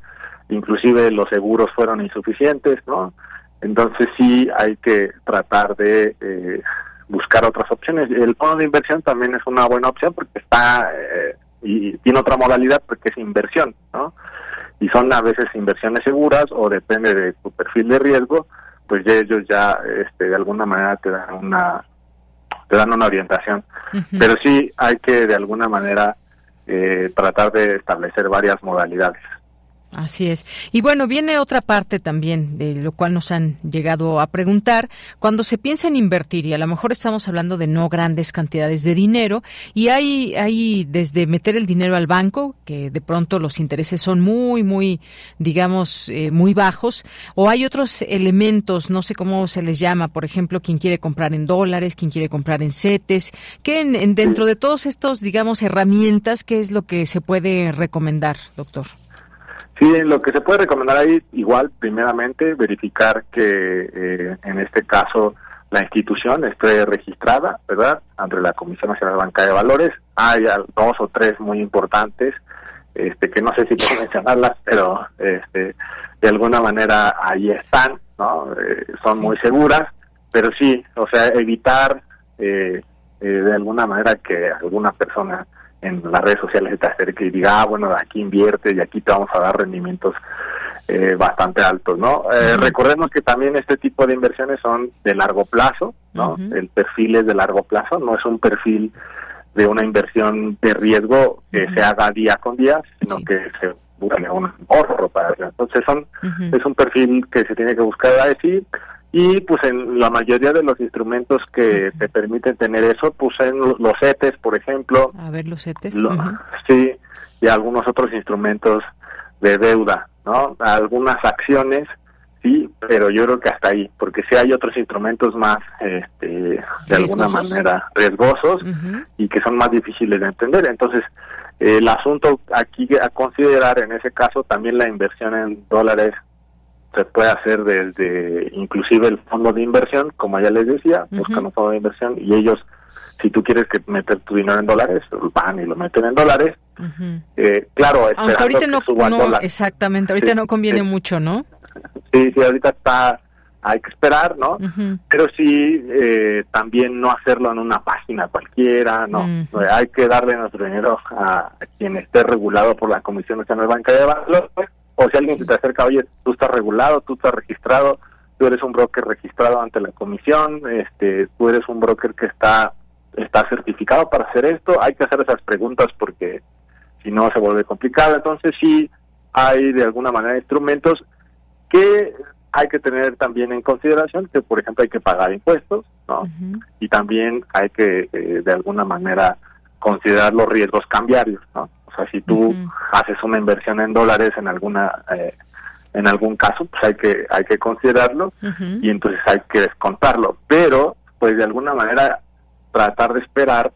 inclusive los seguros fueron insuficientes no entonces sí hay que tratar de eh, buscar otras opciones. El fondo de inversión también es una buena opción porque está eh, y tiene otra modalidad porque es inversión no y son a veces inversiones seguras o depende de tu perfil de riesgo pues ya ellos ya este de alguna manera te dan una te dan una orientación pero sí hay que de alguna manera eh, tratar de establecer varias modalidades. Así es. Y bueno, viene otra parte también, de lo cual nos han llegado a preguntar. Cuando se piensa en invertir, y a lo mejor estamos hablando de no grandes cantidades de dinero, y hay, hay desde meter el dinero al banco, que de pronto los intereses son muy, muy, digamos, eh, muy bajos, o hay otros elementos, no sé cómo se les llama, por ejemplo, quien quiere comprar en dólares, quien quiere comprar en CETES, que en, dentro de todos estos, digamos, herramientas, ¿qué es lo que se puede recomendar, doctor? Sí, lo que se puede recomendar ahí, igual, primeramente, verificar que eh, en este caso la institución esté registrada, ¿verdad?, ante la Comisión Nacional de Banca de Valores. Hay dos o tres muy importantes, este, que no sé si puedo mencionarlas, pero este, de alguna manera ahí están, ¿no? Eh, son muy seguras, pero sí, o sea, evitar eh, de alguna manera que alguna persona en las redes sociales te acerque y diga, ah, bueno, aquí invierte y aquí te vamos a dar rendimientos eh, bastante altos, ¿no? Eh, recordemos que también este tipo de inversiones son de largo plazo, ¿no? El perfil es de largo plazo, no es un perfil de una inversión de riesgo que se haga día con día, sino que se busque un ahorro para. Entonces son es un perfil que se tiene que buscar así y pues en la mayoría de los instrumentos que te permiten tener eso, pues en los CETES, por ejemplo. A ver, los CETES. Sí, y algunos otros instrumentos de deuda, ¿no? Algunas acciones, sí, pero yo creo que hasta ahí, porque sí hay otros instrumentos más, este, de alguna manera, riesgosos y que son más difíciles de entender. Entonces, el asunto aquí a considerar en ese caso también la inversión en dólares se puede hacer desde inclusive el fondo de inversión, como ya les decía, buscan un fondo de inversión y ellos, si tú quieres que meter tu dinero en dólares, van y lo meten en dólares. eh, claro, Aunque ahorita esperando no, exactamente, ahorita Sí, no conviene sí. mucho, ¿no? Sí, sí, ahorita está, hay que esperar, ¿no? Pero sí, eh, también no hacerlo en una página cualquiera, no. Eh, Hay que darle nuestro dinero a, quien esté regulado por la Comisión Nacional Bancaria de Valores. O si alguien se te acerca, oye, tú estás regulado, tú estás registrado, tú eres un broker registrado ante la Comisión, este, tú eres un broker que está, está certificado para hacer esto. Hay que hacer esas preguntas porque si no se vuelve complicado. Entonces sí hay de alguna manera instrumentos que hay que tener también en consideración que, por ejemplo, hay que pagar impuestos, ¿no? Y también hay que, eh, de alguna manera, considerar los riesgos cambiarios, ¿no? Sea, si tú haces una inversión en dólares en alguna, eh, en algún caso, pues hay que, hay que considerarlo y entonces hay que descontarlo. Pero, pues de alguna manera, tratar de esperar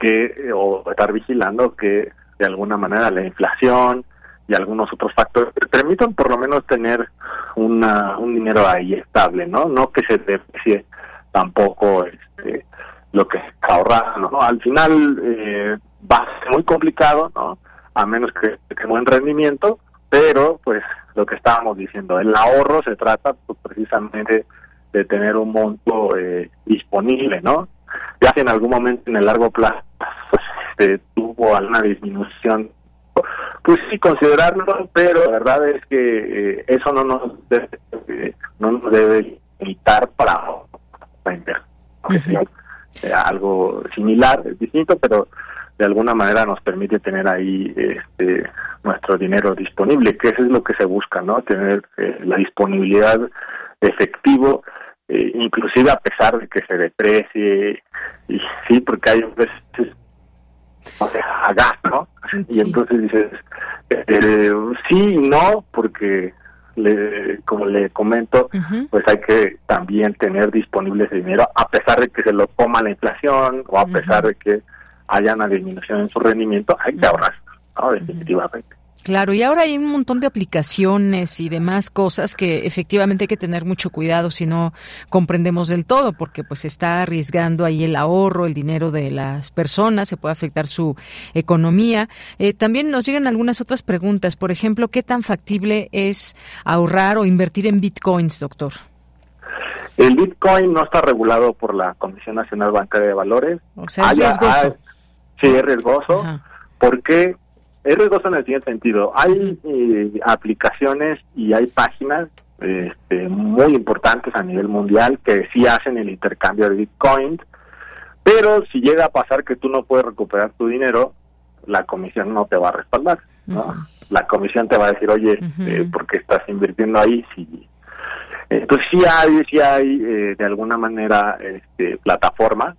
que, eh, o estar vigilando que de alguna manera la inflación y algunos otros factores permitan por lo menos tener una, un dinero ahí estable, ¿no? No que se deprecie tampoco este, lo que está ahorrando, ¿no? Al final eh, va a ser muy complicado, ¿no? A menos que que buen rendimiento, pero pues lo que estábamos diciendo, el ahorro se trata pues, precisamente de tener un monto eh, disponible, ¿no? Ya si en algún momento en el largo plazo pues, este, tuvo alguna disminución, pues sí considerarlo, pero la verdad es que eh, eso no nos debe, eh, no nos debe limitar para, para invertir. Algo similar, distinto, pero de alguna manera nos permite tener ahí este nuestro dinero disponible, que eso es lo que se busca, ¿no? Tener eh, la disponibilidad de efectivo, eh, inclusive a pesar de que se deprecie, y sí, porque hay veces o sea, a gas, ¿no? Y entonces dices, eh, sí y no, porque le, como le comento, pues hay que también tener disponible ese dinero, a pesar de que se lo coma la inflación o a pesar de que haya una disminución en su rendimiento, hay que ahorrar, ¿no? Definitivamente. Claro, y ahora hay un montón de aplicaciones y demás cosas que efectivamente hay que tener mucho cuidado si no comprendemos del todo, porque pues se está arriesgando ahí el ahorro, el dinero de las personas, se puede afectar su economía. Eh, también nos llegan algunas otras preguntas, por ejemplo, ¿qué tan factible es ahorrar o invertir en bitcoins, doctor? El Bitcoin no está regulado por la Comisión Nacional Bancaria de Valores. O sea, es Hay- riesgoso. hay- sí, es riesgoso. porque es riesgoso en el siguiente sentido. Hay eh, aplicaciones y hay páginas este, muy importantes a nivel mundial que sí hacen el intercambio de Bitcoin, pero si llega a pasar que tú no puedes recuperar tu dinero, la comisión no te va a respaldar. ¿no? La comisión te va a decir, oye, eh, ¿por qué estás invirtiendo ahí? Si... Entonces sí hay, sí hay eh, de alguna manera este, plataformas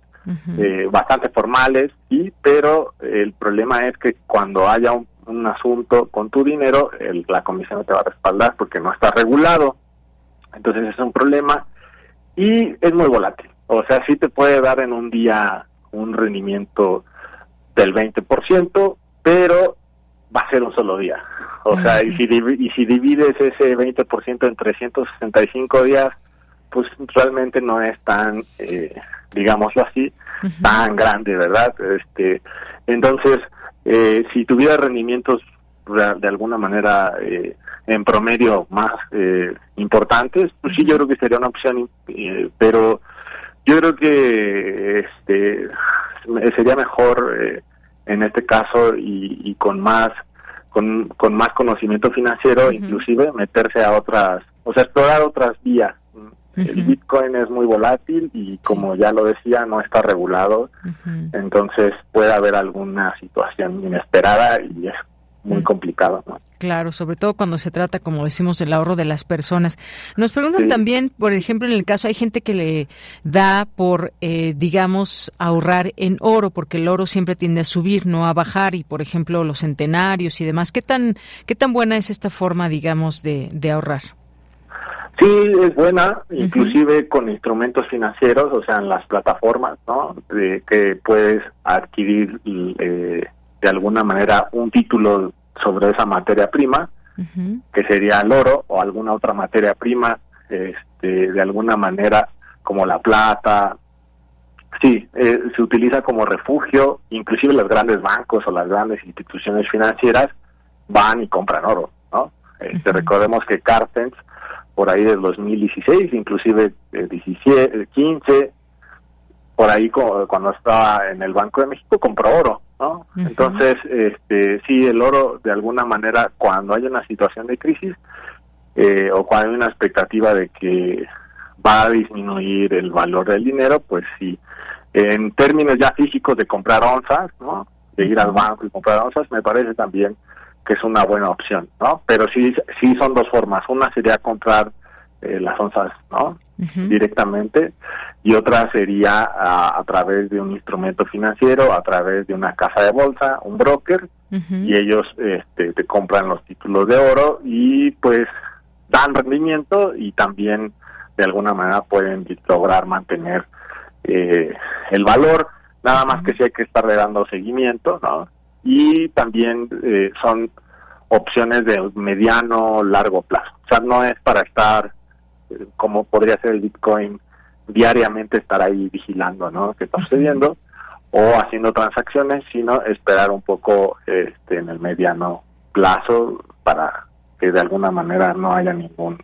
eh, bastante formales, sí, pero el problema es que cuando haya un, un asunto con tu dinero, el- la comisión no te va a respaldar porque no está regulado. Entonces es un problema y es muy volátil. O sea, sí te puede dar en un día un rendimiento del 20%, pero va a ser un solo día. O sea, y si, y si divides ese 20% en 365 días, pues realmente no es tan, eh, digámoslo así, tan grande, ¿verdad? Este, entonces, eh, si tuviera rendimientos de, alguna manera eh, en promedio más eh, importantes, pues sí, yo creo que sería una opción, eh, pero yo creo que este sería mejor eh, en este caso y, y con más con, con más conocimiento financiero, inclusive meterse a otras, o sea, explorar otras vías. El Bitcoin es muy volátil y como ya lo decía, no está regulado, entonces puede haber alguna situación inesperada y es muy complicado. ¿no? Claro, sobre todo cuando se trata, como decimos, del ahorro de las personas. Nos preguntan Sí. también, por ejemplo, en el caso hay gente que le da por, eh, digamos, ahorrar en oro, porque el oro siempre tiende a subir, no a bajar, y por ejemplo los centenarios y demás. ¿Qué tan, qué tan buena es esta forma, digamos, de, de ahorrar? Sí, es buena, inclusive con instrumentos financieros, o sea, en las plataformas, ¿no? De que puedes adquirir eh, de alguna manera un título sobre esa materia prima que sería el oro o alguna otra materia prima, este, de alguna manera como la plata. Sí, eh, se utiliza como refugio, inclusive los grandes bancos o las grandes instituciones financieras van y compran oro, ¿no? Este, Recordemos que Cartens, por ahí del 2016, inclusive el 17, 15, por ahí cuando estaba en el Banco de México compró oro, ¿no? Entonces, este, sí, el oro de alguna manera cuando hay una situación de crisis eh, o cuando hay una expectativa de que va a disminuir el valor del dinero, pues sí. En términos ya físicos de comprar onzas, ¿no? De ir al banco y comprar onzas, me parece también que es una buena opción, ¿no? Pero sí, sí son dos formas. Una sería comprar eh, las onzas, ¿no? Directamente y otra sería a, través de un instrumento financiero, a través de una casa de bolsa, un broker, y ellos este, te compran los títulos de oro y pues dan rendimiento y también de alguna manera pueden lograr mantener eh, el valor, nada más que si hay que estarle dando seguimiento, ¿no? Y también eh, son opciones de mediano, largo plazo. O sea, no es para estar, eh, como podría ser el Bitcoin, diariamente estar ahí vigilando, ¿no? ¿Qué está sucediendo? O haciendo transacciones, sino esperar un poco este, en el mediano plazo para que de alguna manera no haya ningún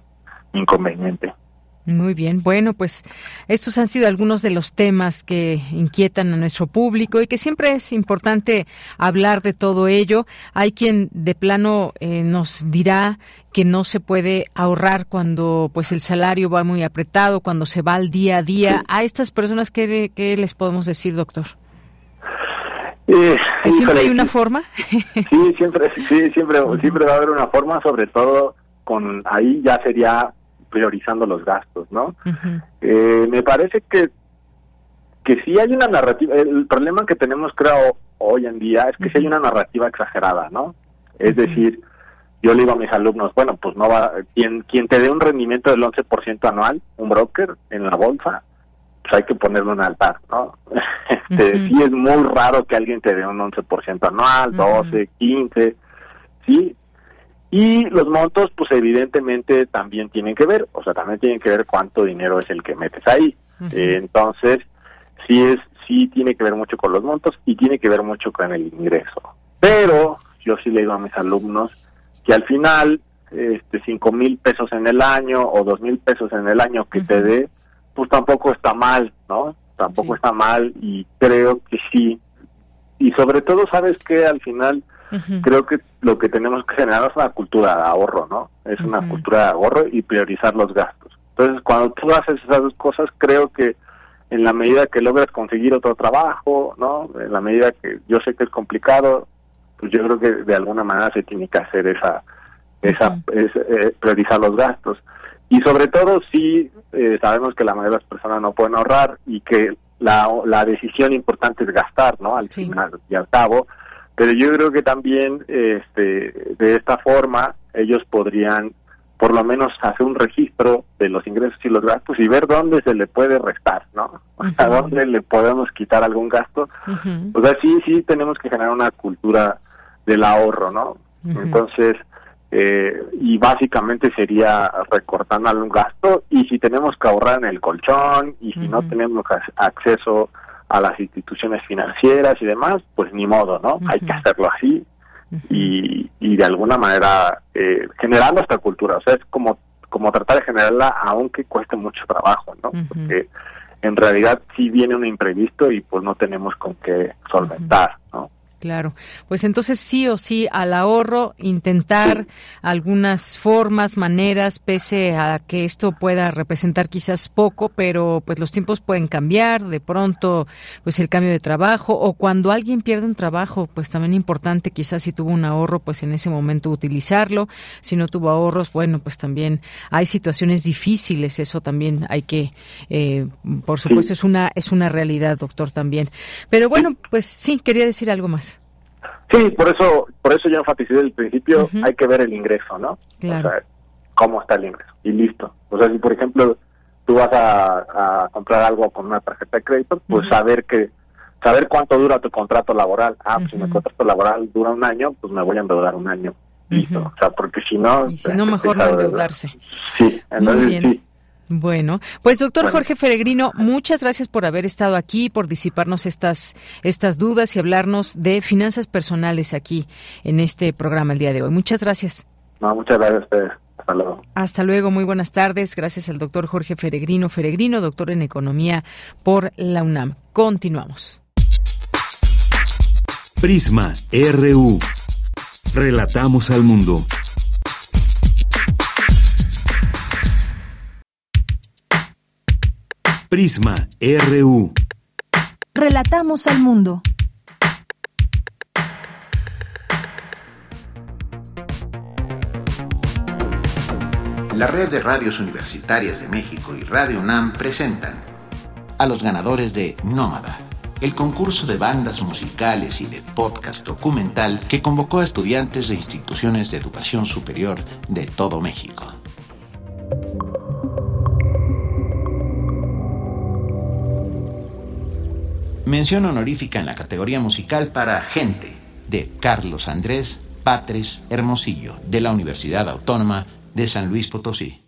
inconveniente. Muy bien, bueno, pues estos han sido algunos de los temas que inquietan a nuestro público y que siempre es importante hablar de todo ello. Hay quien de plano eh, nos dirá que no se puede ahorrar cuando pues el salario va muy apretado, cuando se va al día a día. A estas personas, ¿qué, qué les podemos decir, doctor? Eh, siempre hay una forma? Sí, siempre, sí, siempre, siempre va a haber una forma, sobre todo con ahí ya sería priorizando los gastos, ¿no? eh, me parece que que sí hay una narrativa, el problema que tenemos creo hoy en día es que sí hay una narrativa exagerada, ¿no? Es decir, yo le digo a mis alumnos, bueno, pues no va, quien, quien te dé un rendimiento del 11% anual, un broker en la bolsa, pues hay que ponerle un altar, ¿no? Este, Sí es muy raro que alguien te dé un 11% anual, 12, 15, sí, y los montos, pues evidentemente también tienen que ver, o sea, también tienen que ver cuánto dinero es el que metes ahí. Eh, entonces, sí es, sí tiene que ver mucho con los montos y tiene que ver mucho con el ingreso. Pero yo sí le digo a mis alumnos que al final, este, cinco mil pesos en el año o dos mil pesos en el año que te dé, pues tampoco está mal, ¿no? Tampoco está mal y creo que sí. Y sobre todo, ¿sabes que Al final Creo que lo que tenemos que generar es una cultura de ahorro, ¿no? Es una cultura de ahorro y priorizar los gastos. Entonces, cuando tú haces esas dos cosas, creo que en la medida que logras conseguir otro trabajo, ¿no? En la medida que yo sé que es complicado, pues yo creo que de alguna manera se tiene que hacer esa, esa, eh, priorizar los gastos. Y sobre todo, sí, eh, sabemos que la mayoría de las personas no pueden ahorrar y que la, la decisión importante es gastar, ¿no? Al final y al cabo, pero yo creo que también este, de esta forma ellos podrían por lo menos hacer un registro de los ingresos y los gastos y ver dónde se le puede restar, ¿no? O sea, dónde le podemos quitar algún gasto. O sea, sí, sí tenemos que generar una cultura del ahorro, ¿no? Entonces, eh, y básicamente sería recortando algún gasto y si tenemos que ahorrar en el colchón y si no tenemos acceso a las instituciones financieras y demás, pues ni modo, ¿no? Hay que hacerlo así y, y de alguna manera eh, generando esta cultura, o sea, es como, como tratar de generarla aunque cueste mucho trabajo, ¿no? Porque en realidad sí viene un imprevisto y pues no tenemos con qué solventar, ¿no? Claro, pues entonces sí o sí al ahorro, intentar algunas formas, maneras, pese a que esto pueda representar quizás poco, pero pues los tiempos pueden cambiar, de pronto pues el cambio de trabajo o cuando alguien pierde un trabajo, pues también importante quizás si tuvo un ahorro, pues en ese momento utilizarlo, si no tuvo ahorros, bueno, pues también hay situaciones difíciles, eso también hay que, eh, por supuesto es una es una realidad, doctor, también. Pero bueno, pues sí, quería decir algo más. Sí, por eso, por eso yo enfaticé desde el principio, hay que ver el ingreso, ¿no? O sea, cómo está el ingreso. Y listo. O sea, si por ejemplo tú vas a, comprar algo con una tarjeta de crédito, pues saber que saber cuánto dura tu contrato laboral. Ah, pues si mi contrato laboral dura un año, pues me voy a endeudar un año. listo. O sea, porque si no... Y si no, mejor no endeudarse. Sí, entonces sí. Bueno, pues doctor Jorge Feregrino, muchas gracias por haber estado aquí, por disiparnos estas, estas dudas y hablarnos de finanzas personales aquí en este programa el día de hoy. Muchas gracias. No, muchas gracias a ustedes. Hasta luego. Hasta luego, muy buenas tardes. Gracias al doctor Jorge Feregrino Feregrino, doctor en Economía por la UNAM. Continuamos. Prisma RU. Relatamos al mundo. Prisma RU. Relatamos al mundo. La red de radios universitarias de México y Radio UNAM presentan a los ganadores de Nómada, el concurso de bandas musicales y de podcast documental que convocó a estudiantes de instituciones de educación superior de todo México. Mención honorífica en la categoría musical para Gente, de Carlos Andrés Patres Hermosillo, de la Universidad Autónoma de San Luis Potosí.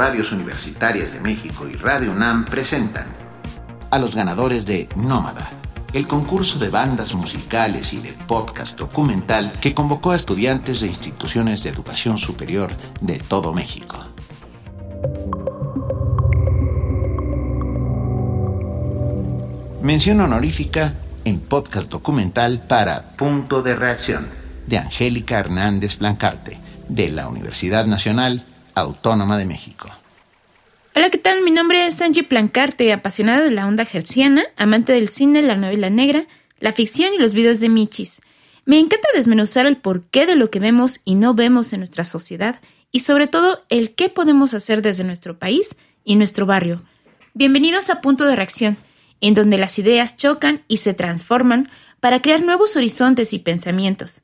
Radios universitarias de México y Radio UNAM presentan a los ganadores de Nómada, el concurso de bandas musicales y de podcast documental que convocó a estudiantes de instituciones de educación superior de todo México. Mención honorífica en podcast documental para Punto de Reacción de Angélica Hernández Blancarte de la Universidad Nacional Autónoma de México. Hola, ¿qué tal? Mi nombre es Angie Plancarte, apasionada de la onda gerciana, amante del cine, la novela negra, la ficción y los videos de Michis. Me encanta desmenuzar el porqué de lo que vemos y no vemos en nuestra sociedad y sobre todo el qué podemos hacer desde nuestro país y nuestro barrio. Bienvenidos a Punto de Reacción, en donde las ideas chocan y se transforman para crear nuevos horizontes y pensamientos.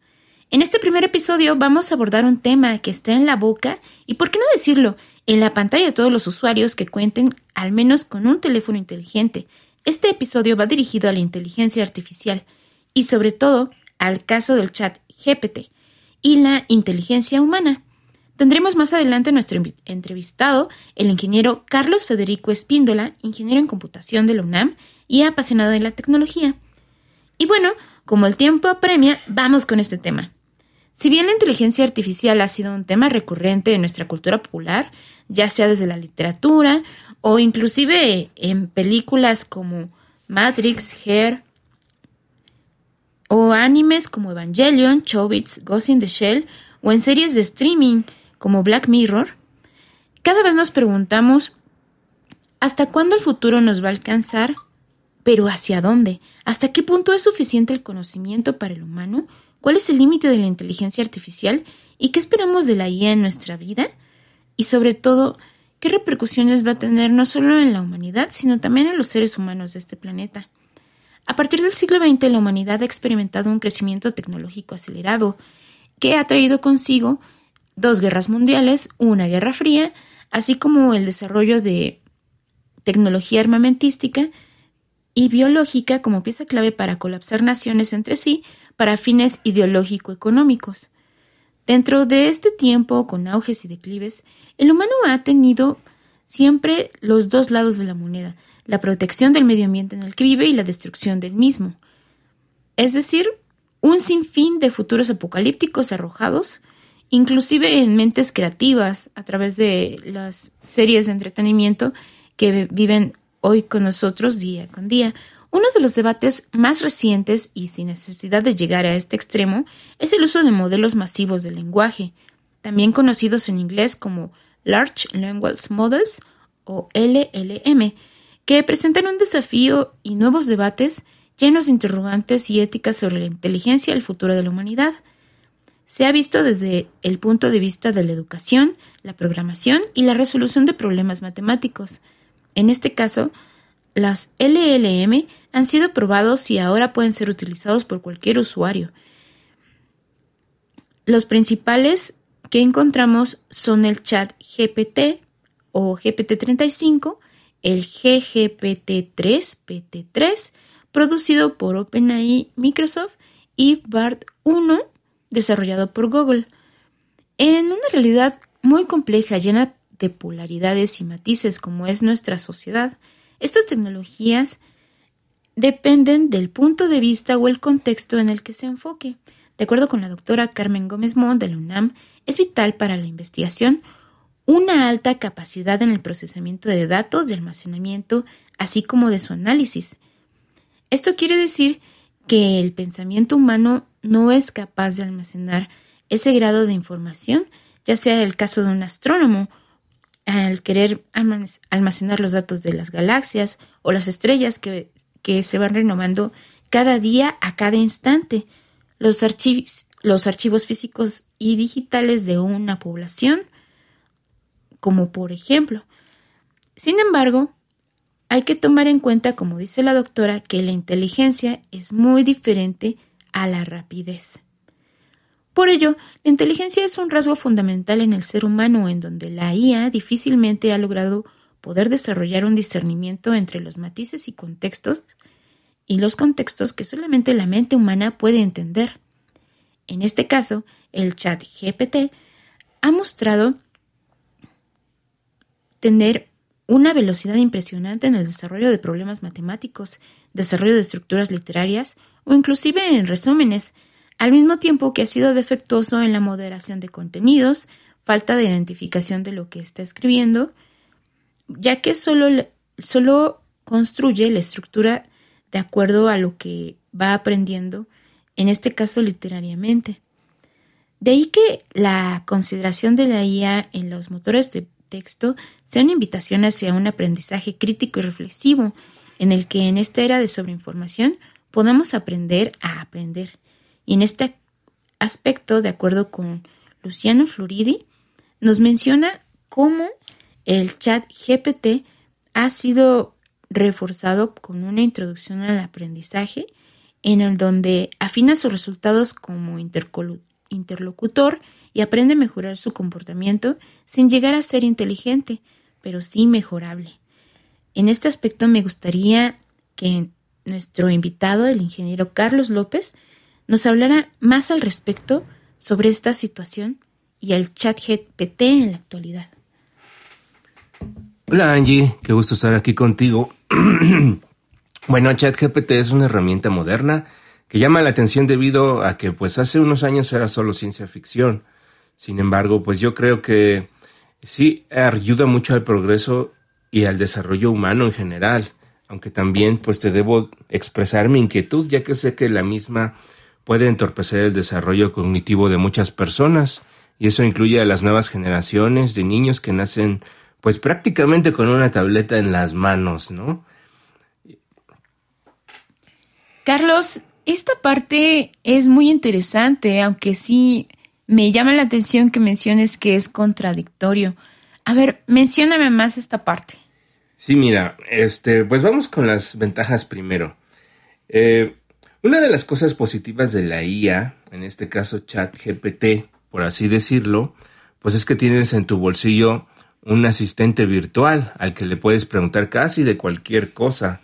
En este primer episodio vamos a abordar un tema que está en la boca y, por qué no decirlo, en la pantalla de todos los usuarios que cuenten al menos con un teléfono inteligente. Este episodio va dirigido a la inteligencia artificial y sobre todo al caso del chat GPT y la inteligencia humana. Tendremos más adelante nuestro entrevistado, el ingeniero Carlos Federico Espíndola, ingeniero en computación de la UNAM y apasionado de la tecnología. Y bueno, como el tiempo apremia, vamos con este tema. Si bien la inteligencia artificial ha sido un tema recurrente en nuestra cultura popular, ya sea desde la literatura o inclusive en películas como Matrix, Hair, o animes como Evangelion, Chobits, Ghost in the Shell, o en series de streaming como Black Mirror, cada vez nos preguntamos ¿hasta cuándo el futuro nos va a alcanzar? ¿Pero hacia dónde? ¿Hasta qué punto es suficiente el conocimiento para el humano? ¿Cuál es el límite de la inteligencia artificial? ¿Y qué esperamos de la IA en nuestra vida? Y sobre todo, ¿qué repercusiones va a tener no solo en la humanidad, sino también en los seres humanos de este planeta? A partir del siglo XX, la humanidad ha experimentado un crecimiento tecnológico acelerado, que ha traído consigo dos guerras mundiales, una guerra fría, así como el desarrollo de tecnología armamentística y biológica como pieza clave para colapsar naciones entre sí para fines ideológico-económicos. Dentro de este tiempo, con auges y declives, el humano ha tenido siempre los dos lados de la moneda, la protección del medio ambiente en el que vive y la destrucción del mismo. Es decir, un sinfín de futuros apocalípticos arrojados, inclusive en mentes creativas a través de las series de entretenimiento que viven hoy con nosotros día con día, uno de los debates más recientes y sin necesidad de llegar a este extremo es el uso de modelos masivos de lenguaje, también conocidos en inglés como Large Language Models o LLM, que presentan un desafío y nuevos debates llenos de interrogantes y éticas sobre la inteligencia y el futuro de la humanidad. Se ha visto desde el punto de vista de la educación, la programación y la resolución de problemas matemáticos. En este caso, las LLM han sido probados y ahora pueden ser utilizados por cualquier usuario. Los principales que encontramos son el chat GPT o GPT-35, el GGPT-3, PT3, producido por OpenAI Microsoft, y BART-1, desarrollado por Google. En una realidad muy compleja, llena de polaridades y matices como es nuestra sociedad, estas tecnologías dependen del punto de vista o el contexto en el que se enfoque. De acuerdo con la doctora Carmen Gómez Mont de la UNAM, es vital para la investigación una alta capacidad en el procesamiento de datos, de almacenamiento, así como de su análisis. Esto quiere decir que el pensamiento humano no es capaz de almacenar ese grado de información, ya sea el caso de un astrónomo al querer almacenar los datos de las galaxias o las estrellas que, se van renovando cada día a cada instante, los archivos, los archivos físicos y digitales de una población, como por ejemplo. Sin embargo, hay que tomar en cuenta, como dice la doctora, que la inteligencia es muy diferente a la rapidez. Por ello, la inteligencia es un rasgo fundamental en el ser humano en donde la IA difícilmente ha logrado poder desarrollar un discernimiento entre los matices y contextos y los contextos que solamente la mente humana puede entender. En este caso, el chat GPT ha mostrado tener una velocidad impresionante en el desarrollo de problemas matemáticos, desarrollo de estructuras literarias o inclusive en resúmenes, al mismo tiempo que ha sido defectuoso en la moderación de contenidos, falta de identificación de lo que está escribiendo, ya que solo, solo construye la estructura de acuerdo a lo que va aprendiendo, en este caso literariamente. De ahí que la consideración de la IA en los motores de texto sea una invitación hacia un aprendizaje crítico y reflexivo, en el que en esta era de sobreinformación podamos aprender a aprender. Y en este aspecto, de acuerdo con Luciano Floridi, nos menciona cómo el chat GPT ha sido reforzado con una introducción al aprendizaje en el donde afina sus resultados como interlocutor y aprende a mejorar su comportamiento sin llegar a ser inteligente, pero sí mejorable. En este aspecto me gustaría que nuestro invitado, el ingeniero Carlos López, nos hablara más al respecto sobre esta situación y el chat GPT en la actualidad. Hola Angie, qué gusto estar aquí contigo. bueno, ChatGPT es una herramienta moderna que llama la atención debido a que pues hace unos años era solo ciencia ficción. Sin embargo, pues yo creo que sí ayuda mucho al progreso y al desarrollo humano en general, aunque también pues te debo expresar mi inquietud ya que sé que la misma puede entorpecer el desarrollo cognitivo de muchas personas y eso incluye a las nuevas generaciones de niños que nacen pues prácticamente con una tableta en las manos, ¿no? Carlos, esta parte es muy interesante, aunque sí me llama la atención que menciones que es contradictorio. A ver, mencióname más esta parte. Sí, mira, este, pues vamos con las ventajas primero. Eh, una de las cosas positivas de la IA, en este caso ChatGPT, por así decirlo, pues es que tienes en tu bolsillo un asistente virtual al que le puedes preguntar casi de cualquier cosa.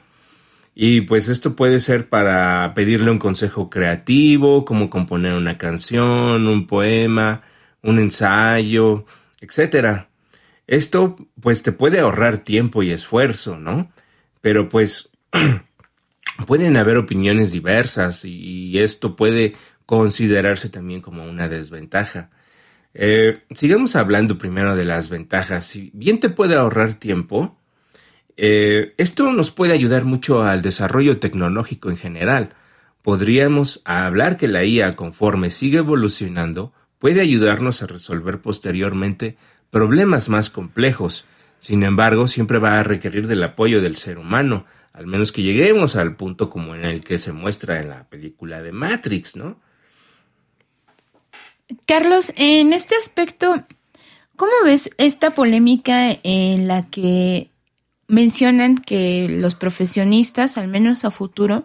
Y pues esto puede ser para pedirle un consejo creativo, como componer una canción, un poema, un ensayo, etc. Esto pues te puede ahorrar tiempo y esfuerzo, ¿no? Pero pues pueden haber opiniones diversas y esto puede considerarse también como una desventaja. Eh, sigamos hablando primero de las ventajas. Si bien te puede ahorrar tiempo, eh, esto nos puede ayudar mucho al desarrollo tecnológico en general. Podríamos hablar que la IA, conforme sigue evolucionando, puede ayudarnos a resolver posteriormente problemas más complejos. Sin embargo, siempre va a requerir del apoyo del ser humano, al menos que lleguemos al punto como en el que se muestra en la película de Matrix, ¿no? Carlos, en este aspecto, ¿cómo ves esta polémica en la que mencionan que los profesionistas, al menos a futuro,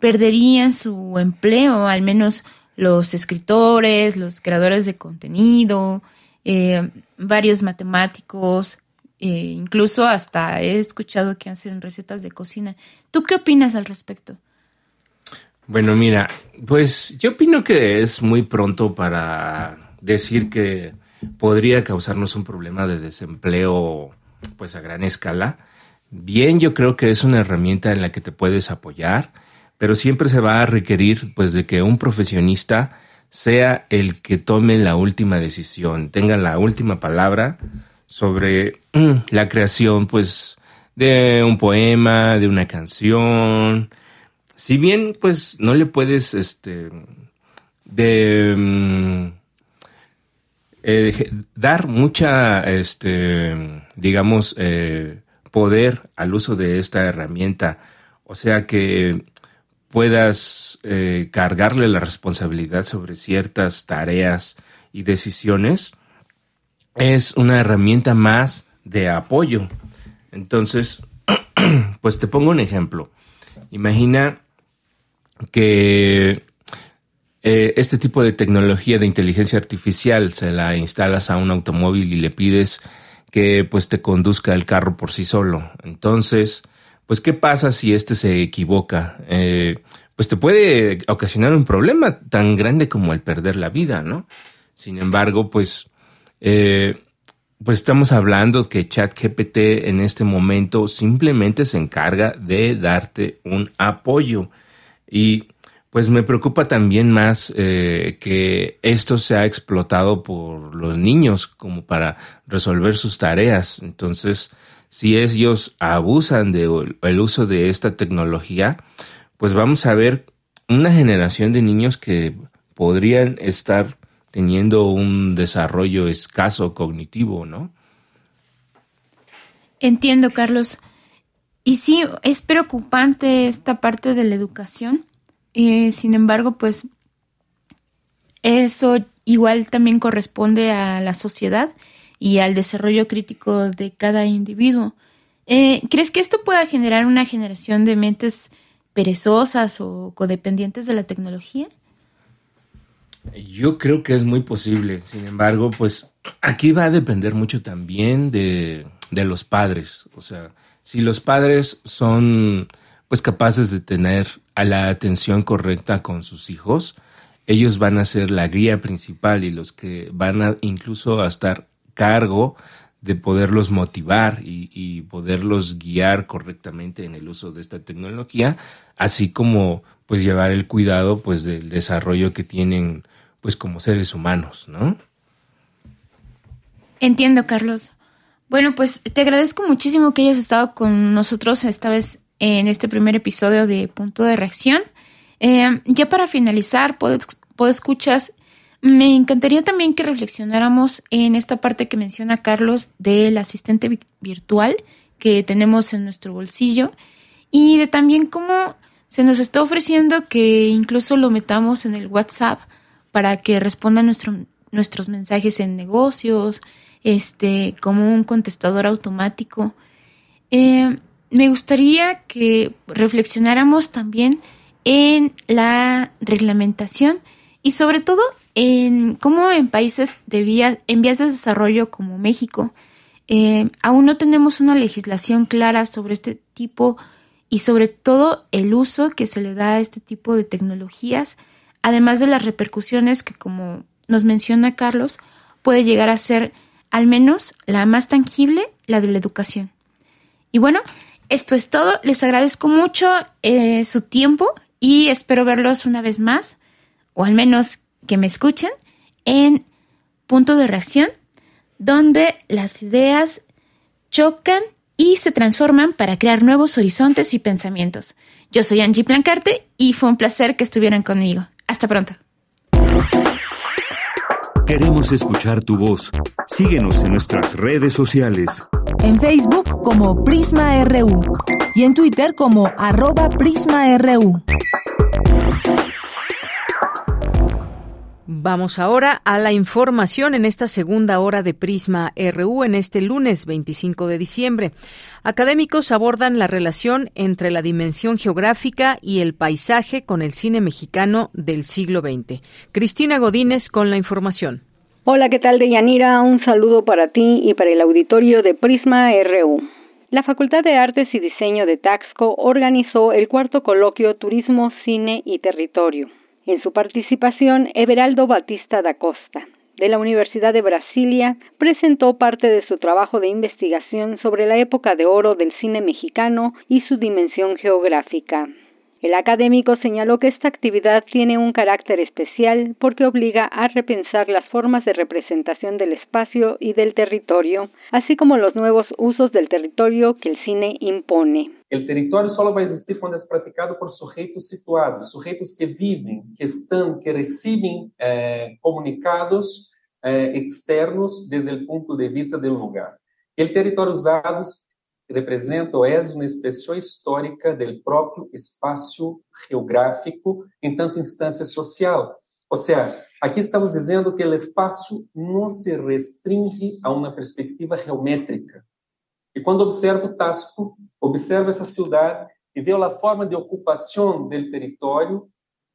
perderían su empleo, al menos los escritores, los creadores de contenido, eh, varios matemáticos, eh, incluso hasta he escuchado que hacen recetas de cocina. ¿Tú qué opinas al respecto? Bueno, mira, pues yo opino que es muy pronto para decir que podría causarnos un problema de desempleo pues a gran escala. Bien, yo creo que es una herramienta en la que te puedes apoyar, pero siempre se va a requerir pues de que un profesionista sea el que tome la última decisión, tenga la última palabra sobre mm, la creación pues de un poema, de una canción, si bien pues no le puedes este mm, eh, dar mucha este digamos eh, poder al uso de esta herramienta o sea que puedas eh, cargarle la responsabilidad sobre ciertas tareas y decisiones es una herramienta más de apoyo. Entonces pues te pongo un ejemplo. Imagina que eh, este tipo de tecnología de inteligencia artificial se la instalas a un automóvil y le pides que pues te conduzca el carro por sí solo. Entonces, pues ¿qué pasa si este se equivoca? Eh, pues te puede ocasionar un problema tan grande como el perder la vida, ¿no? Sin embargo, pues eh, pues estamos hablando que ChatGPT en este momento simplemente se encarga de darte un apoyo. Y pues me preocupa también más eh, que esto se ha explotado por los niños como para resolver sus tareas. Entonces, si ellos abusan del uso de esta tecnología, pues vamos a ver una generación de niños que podrían estar teniendo un desarrollo escaso cognitivo, ¿no? Entiendo, Carlos. Y sí, es preocupante esta parte de la educación. Eh, sin embargo, pues eso igual también corresponde a la sociedad y al desarrollo crítico de cada individuo. Eh, ¿Crees que esto pueda generar una generación de mentes perezosas o codependientes de la tecnología? Yo creo que es muy posible. Sin embargo, pues aquí va a depender mucho también de, de los padres. O sea, si los padres son pues capaces de tener a la atención correcta con sus hijos, ellos van a ser la guía principal y los que van a incluso a estar cargo de poderlos motivar y, y, poderlos guiar correctamente en el uso de esta tecnología, así como pues llevar el cuidado pues del desarrollo que tienen pues como seres humanos, ¿no? Entiendo, Carlos. Bueno, pues te agradezco muchísimo que hayas estado con nosotros esta vez en este primer episodio de Punto de Reacción. Eh, ya para finalizar, puedo escuchas, me encantaría también que reflexionáramos en esta parte que menciona Carlos del asistente virtual que tenemos en nuestro bolsillo y de también cómo se nos está ofreciendo que incluso lo metamos en el WhatsApp para que responda nuestro, nuestros mensajes en negocios, este, como un contestador automático. Eh, me gustaría que reflexionáramos también en la reglamentación y sobre todo en cómo en países de vía, en vías de desarrollo como México eh, aún no tenemos una legislación clara sobre este tipo y sobre todo el uso que se le da a este tipo de tecnologías además de las repercusiones que, como nos menciona Carlos, puede llegar a ser al menos la más tangible, la de la educación. Y bueno, esto es todo. Les agradezco mucho eh, su tiempo y espero verlos una vez más, o al menos que me escuchen, en Punto de Reacción, donde las ideas chocan y se transforman para crear nuevos horizontes y pensamientos. Yo soy Angie Plancarte y fue un placer que estuvieran conmigo. Hasta pronto. Queremos escuchar tu voz. Síguenos en nuestras redes sociales. En Facebook como Prisma RU y en Twitter como arroba PrismaRU. Vamos ahora a la información en esta segunda hora de Prisma RU en este lunes 25 de diciembre. Académicos abordan la relación entre la dimensión geográfica y el paisaje con el cine mexicano del siglo XX. Cristina Godínez con la información. Hola, ¿qué tal, Deyanira? Un saludo para ti y para el auditorio de Prisma RU. La Facultad de Artes y Diseño de Taxco organizó el cuarto coloquio Turismo, Cine y Territorio. En su participación, Everaldo Batista da Costa, de la Universidad de Brasilia, presentó parte de su trabajo de investigación sobre la época de oro del cine mexicano y su dimensión geográfica. El académico señaló que esta actividad tiene un carácter especial porque obliga a repensar las formas de representación del espacio y del territorio, así como los nuevos usos del territorio que el cine impone. El territorio solo va a existir cuando es practicado por sujetos situados, sujetos que viven, que están, que reciben eh, comunicados eh, externos desde el punto de vista del lugar. El territorio usado representa ou é uma expressão histórica do próprio espaço geográfico em tanto instância social. Ou seja, aqui estamos dizendo que o espaço não se restringe a uma perspectiva geométrica. E quando observo Tasco, observo essa cidade e vejo a forma de ocupação do território,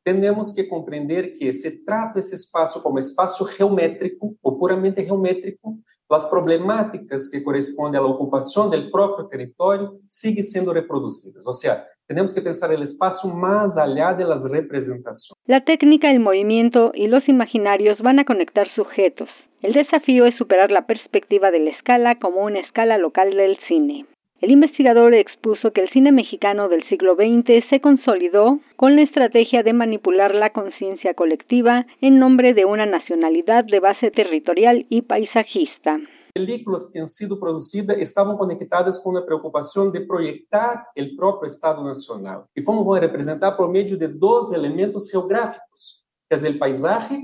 temos que compreender que se trata esse espaço como espaço geométrico ou puramente geométrico, as problemáticas que correspondem à ocupação do próprio território seguem sendo reproduzidas. Ou seja, temos que pensar o espaço mais allá de las representações. La técnica, el movimiento y los imaginarios van a conectar sujetos, El desafío es superar la perspectiva de la escala como una escala local del cine. El investigador expuso que el cine mexicano del siglo XX se consolidó con la estrategia de manipular la conciencia colectiva en nombre de una nacionalidad de base territorial y paisajista. Películas que han sido producidas estaban conectadas con la preocupación de proyectar el propio Estado Nacional. ¿Y cómo voy a representar por medio de dos elementos geográficos, que es el paisaje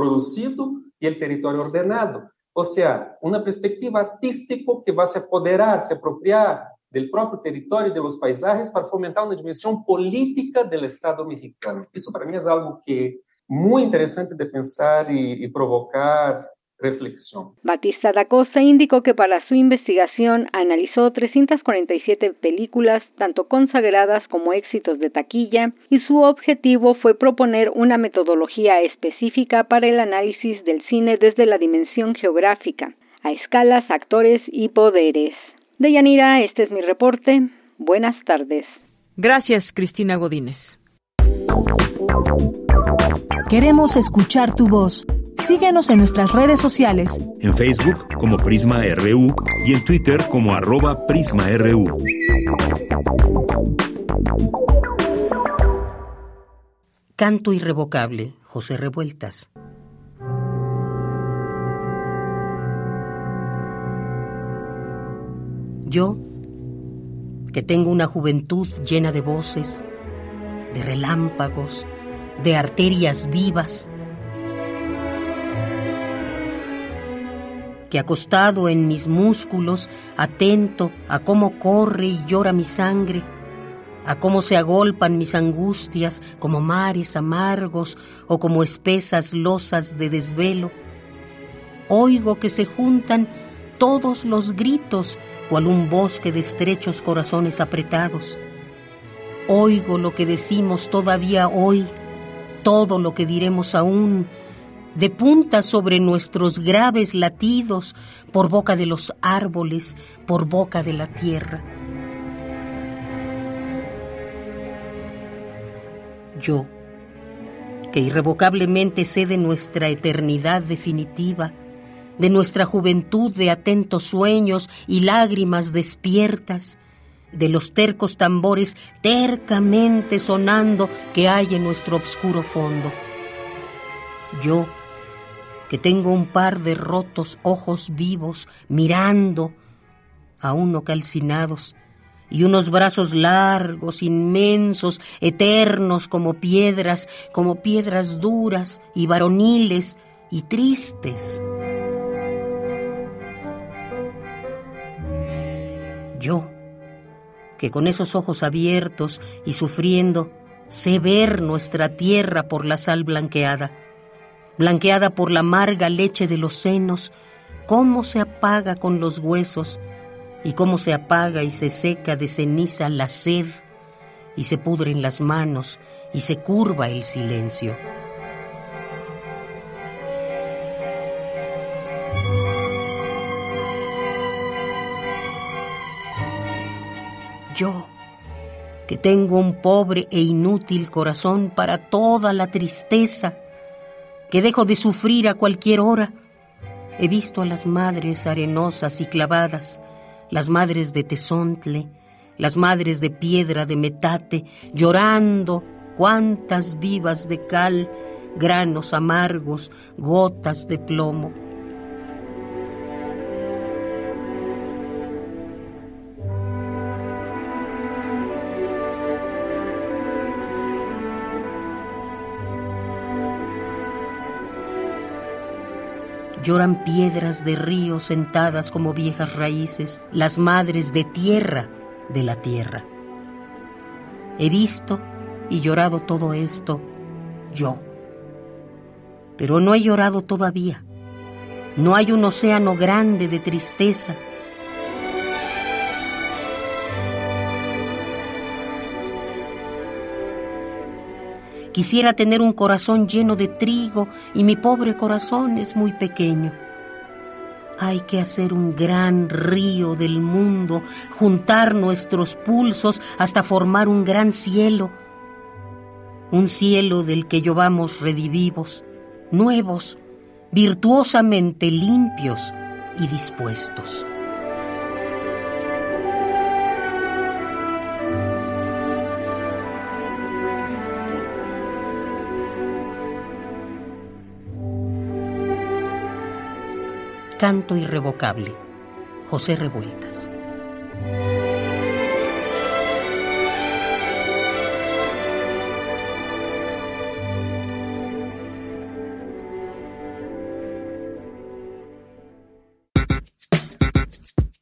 producido y el territorio ordenado. O sea, una perspectiva artística que va a se apoderar, se apropiar del propio territorio y de los paisajes para fomentar una dimensión política del Estado mexicano. Eso para mí es algo que muy interesante de pensar y, y provocar reflexión. Batista da Costa indicó que para su investigación analizó 347 películas, tanto consagradas como éxitos de taquilla, y su objetivo fue proponer una metodología específica para el análisis del cine desde la dimensión geográfica, a escalas, actores y poderes. Deyanira, este es mi reporte. Buenas tardes. Gracias, Cristina Godínez. Queremos escuchar tu voz. Síguenos en nuestras redes sociales. En Facebook como Prisma RU y en Twitter como arroba PrismaRU. Canto irrevocable, José Revueltas. Yo, que tengo una juventud llena de voces, de relámpagos, de arterias vivas, que acostado en mis músculos, atento a cómo corre y llora mi sangre, a cómo se agolpan mis angustias como mares amargos o como espesas losas de desvelo, oigo que se juntan todos los gritos cual un bosque de estrechos corazones apretados. Oigo lo que decimos todavía hoy, todo lo que diremos aún, de punta sobre nuestros graves latidos, por boca de los árboles, por boca de la tierra. Yo, que irrevocablemente sé de nuestra eternidad definitiva, de nuestra juventud de atentos sueños y lágrimas despiertas, de los tercos tambores tercamente sonando que hay en nuestro oscuro fondo. Yo, que tengo un par de rotos ojos vivos mirando, aún no calcinados, y unos brazos largos, inmensos, eternos como piedras, como piedras duras y varoniles y tristes. Yo, que con esos ojos abiertos y sufriendo, sé ver nuestra tierra por la sal blanqueada, blanqueada por la amarga leche de los senos, cómo se apaga con los huesos y cómo se apaga y se seca de ceniza la sed y se pudren las manos y se curva el silencio. Yo, que tengo un pobre e inútil corazón para toda la tristeza, que dejo de sufrir a cualquier hora. He visto a las madres arenosas y clavadas, las madres de tesontle, las madres de piedra de metate, llorando cuantas vivas de cal, granos amargos, gotas de plomo. Lloran piedras de río sentadas como viejas raíces, las madres de tierra de la tierra. He visto y llorado todo esto yo. Pero no he llorado todavía. No hay un océano grande de tristeza Quisiera tener un corazón lleno de trigo y mi pobre corazón es muy pequeño. Hay que hacer un gran río del mundo, juntar nuestros pulsos hasta formar un gran cielo, un cielo del que llovamos redivivos, nuevos, virtuosamente limpios y dispuestos. Canto irrevocable. José Revueltas.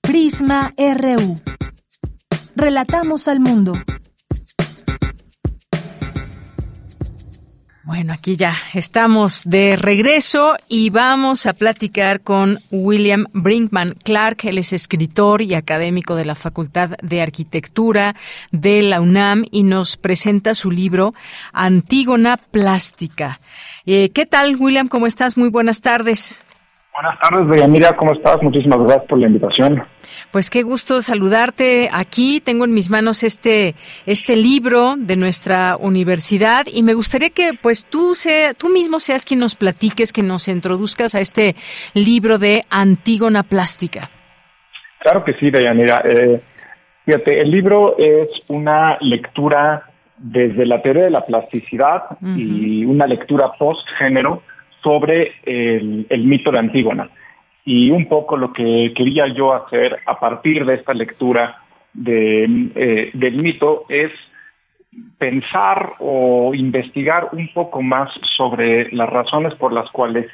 Prisma RU. Relatamos al mundo. Bueno, aquí ya estamos de regreso y vamos a platicar con William Brinkman Clark. Él es escritor y académico de la Facultad de Arquitectura de la UNAM y nos presenta su libro Antígona Plástica. Eh, ¿Qué tal, William? ¿Cómo estás? Muy buenas tardes. Buenas tardes, Deyanira. ¿Cómo estás? Muchísimas gracias por la invitación. Pues qué gusto saludarte aquí. Tengo en mis manos este este libro de nuestra universidad y me gustaría que pues tú sea, tú mismo seas quien nos platiques, que nos introduzcas a este libro de Antígona Plástica. Claro que sí, Deyanira. Eh, fíjate, el libro es una lectura desde la teoría de la plasticidad y una lectura post-género sobre el, mito de Antígona y un poco lo que quería yo hacer a partir de esta lectura eh, del mito es pensar o investigar un poco más sobre las razones por las cuales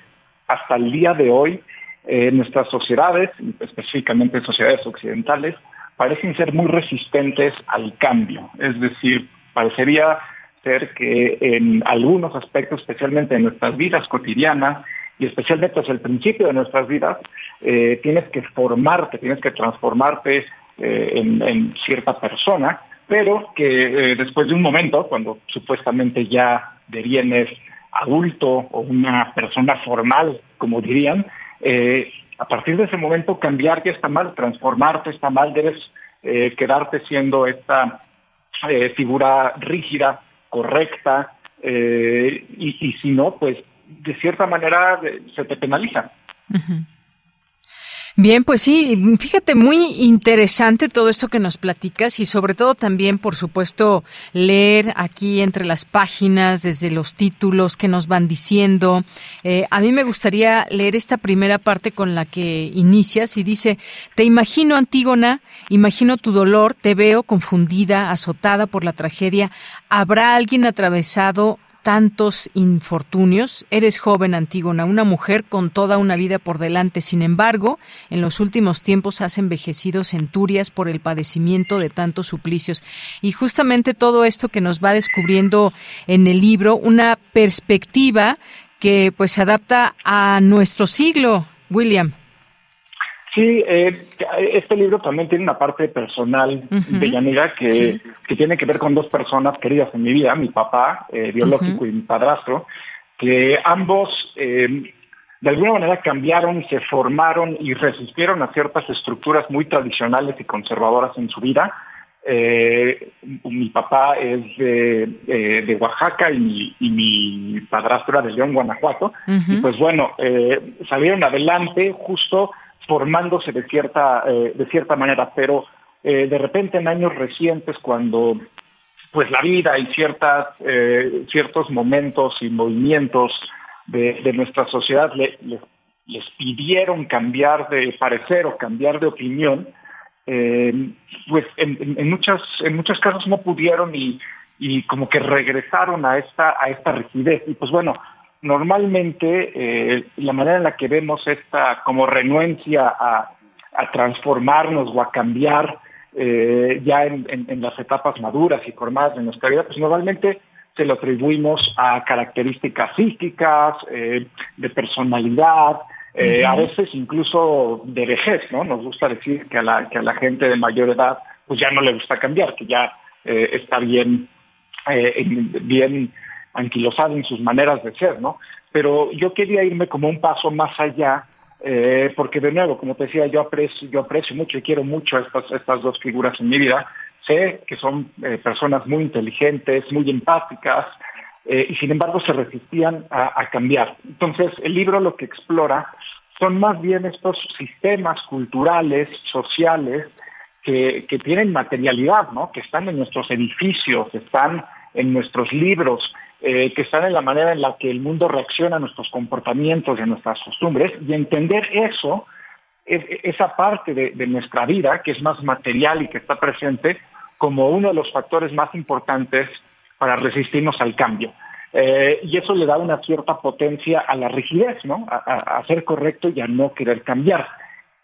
hasta el día de hoy eh, nuestras sociedades, específicamente sociedades occidentales, parecen ser muy resistentes al cambio. Es decir, parecería que en algunos aspectos, especialmente en nuestras vidas cotidianas, y especialmente hacia el principio de nuestras vidas, eh, tienes que formarte, tienes que transformarte eh, en, cierta persona, pero que eh, después de un momento, cuando supuestamente ya devienes adulto o una persona formal, como dirían, a partir de ese momento cambiar ya está mal, transformarte está mal, debes quedarte siendo esta figura rígida, correcta, y, y si no, pues de cierta manera se te penaliza. Bien, pues sí, fíjate, muy interesante todo esto que nos platicas y sobre todo también, por supuesto, leer aquí entre las páginas, desde los títulos que nos van diciendo. Eh, a mí me gustaría leer esta primera parte con la que inicias y dice, te imagino, Antígona, imagino tu dolor, te veo confundida, azotada por la tragedia. ¿Habrá alguien atravesado tantos infortunios. Eres joven, Antígona, una mujer con toda una vida por delante. Sin embargo, en los últimos tiempos has envejecido centurias por el padecimiento de tantos suplicios. Y justamente todo esto que nos va descubriendo en el libro, una perspectiva que pues se adapta a nuestro siglo, William. Sí, eh, este libro también tiene una parte personal de Yanira que, que, tiene que ver con dos personas queridas en mi vida, mi papá eh, biológico y mi padrastro, que ambos eh, de alguna manera cambiaron y se formaron y resistieron a ciertas estructuras muy tradicionales y conservadoras en su vida. mi papá es de, de Oaxaca y mi, y mi, padrastro era de León, Guanajuato. Y pues bueno, salieron adelante justo formándose de cierta, eh, de cierta manera, pero eh, de repente en años recientes cuando pues la vida y ciertas, eh, ciertos momentos y movimientos de, nuestra sociedad les pidieron cambiar de parecer o cambiar de opinión, pues en, en, muchas, en muchos casos no pudieron y, y como que regresaron a esta, a esta rigidez. Y pues bueno, normalmente eh, la manera en la que vemos esta como renuencia a, transformarnos o a cambiar eh, ya en, las etapas maduras y formadas de nuestra vida, pues normalmente se lo atribuimos a características físicas, eh, de personalidad, a veces incluso de vejez, ¿no? Nos gusta decir que a la, que a la gente de mayor edad pues ya no le gusta cambiar, que ya está bien, bien anquilosado en sus maneras de ser, ¿no? Pero yo quería irme como un paso más allá, eh, porque de nuevo, como te decía, yo aprecio, yo aprecio mucho y quiero mucho a estas, estas dos figuras en mi vida. Sé que son eh, personas muy inteligentes, muy empáticas, eh, y sin embargo se resistían a, cambiar. Entonces, el libro lo que explora son más bien estos sistemas culturales, sociales, que, tienen materialidad, ¿no? que están en nuestros edificios, están en nuestros libros, eh, que están en la manera en la que el mundo reacciona a nuestros comportamientos y a nuestras costumbres, y entender eso, esa parte de nuestra vida, que es más material y que está presente, como uno de los factores más importantes para resistirnos al cambio. Eh, y eso le da una cierta potencia a la rigidez, ¿no? A, ser correcto y a no querer cambiar.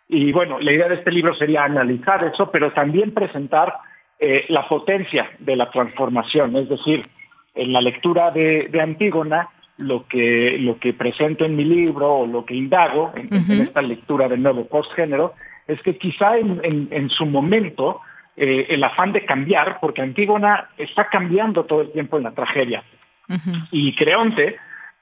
Y bueno, la idea de este libro sería analizar eso, pero también presentar eh, la potencia de la transformación. Es decir, en la lectura de, Antígona, lo que, lo que presento en mi libro o lo que indago en, esta lectura del nuevo postgénero es que quizá en su momento eh, el afán de cambiar, porque Antígona está cambiando todo el tiempo en la tragedia. Y Creonte,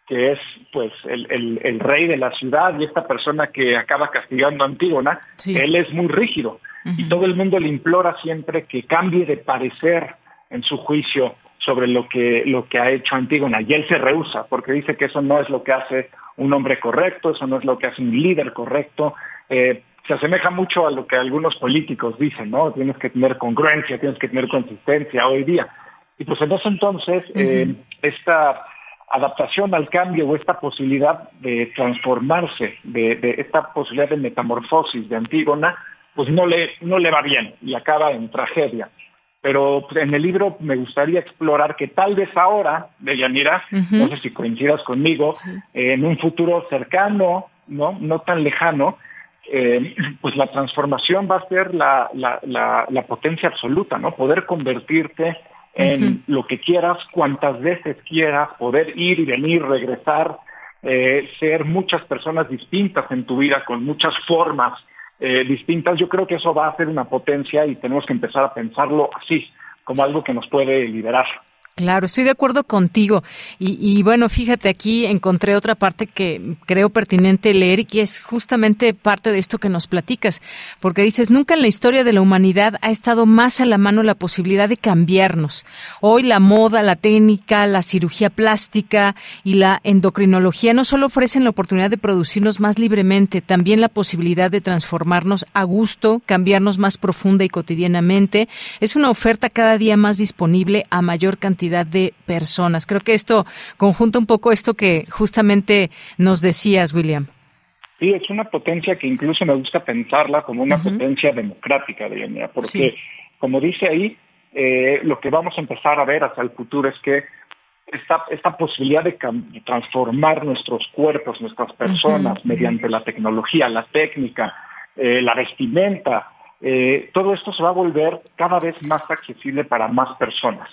que es pues el, rey de la ciudad y esta persona que acaba castigando a Antígona, él es muy rígido. Y todo el mundo le implora siempre que cambie de parecer en su juicio sobre lo que, lo que ha hecho Antígona y él se rehúsa porque dice que eso no es lo que hace un hombre correcto, eso no es lo que hace un líder correcto, eh, se asemeja mucho a lo que algunos políticos dicen, ¿no? Tienes que tener congruencia, tienes que tener consistencia hoy día. Y pues en ese entonces, eh, esta adaptación al cambio o esta posibilidad de transformarse, de, esta posibilidad de metamorfosis de Antígona, pues no le, no le va bien y acaba en tragedia. Pero pues, en el libro me gustaría explorar que tal vez ahora, Deyanira, no sé si coincidas conmigo, en un futuro cercano, ¿no? No tan lejano, eh, pues la transformación va a ser la, potencia absoluta, ¿no? Poder convertirte en lo que quieras, cuantas veces quieras, poder ir y venir, regresar, eh, ser muchas personas distintas en tu vida, con muchas formas eh, distintas. Yo creo que eso va a ser una potencia y tenemos que empezar a pensarlo así, como algo que nos puede liberar. Claro, estoy de acuerdo contigo. Y, bueno, fíjate, aquí encontré otra parte que creo pertinente leer y que es justamente parte de esto que nos platicas, porque dices, nunca en la historia de la humanidad ha estado más a la mano la posibilidad de cambiarnos. Hoy la moda, la técnica, la cirugía plástica y la endocrinología no solo ofrecen la oportunidad de producirnos más libremente, también la posibilidad de transformarnos a gusto, cambiarnos más profunda y cotidianamente. Es una oferta cada día más disponible a mayor cantidad de personas. Creo que esto conjunta un poco esto que justamente nos decías, William. Sí, es una potencia que incluso me gusta pensarla como una potencia democrática, Diana, porque como dice ahí, eh, lo que vamos a empezar a ver hacia el futuro es que esta, esta posibilidad de transformar nuestros cuerpos, nuestras personas, mediante la tecnología, la técnica, eh, la vestimenta, eh, todo esto se va a volver cada vez más accesible para más personas.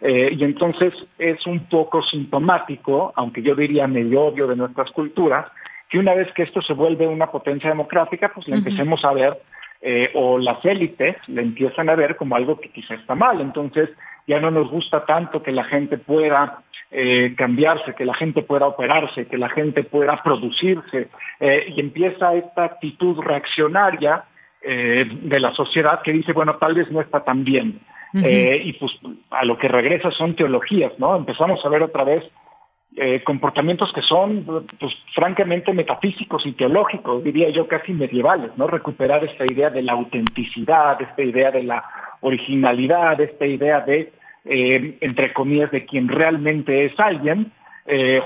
Eh, y entonces es un poco sintomático, aunque yo diría medio obvio de nuestras culturas, que una vez que esto se vuelve una potencia democrática, pues le empecemos a ver, eh, o las élites le empiezan a ver como algo que quizá está mal. Entonces ya no nos gusta tanto que la gente pueda eh, cambiarse, que la gente pueda operarse, que la gente pueda producirse, y empieza esta actitud reaccionaria de la sociedad que dice, bueno, tal vez no está tan bien. Eh, y pues a lo que regresa son teologías, ¿no? Empezamos a ver otra vez eh, comportamientos que son, pues, francamente metafísicos y teológicos, diría yo casi medievales, ¿no? Recuperar esta idea de la autenticidad, esta idea de la originalidad, esta idea de, eh, entre comillas, de quien realmente es alguien,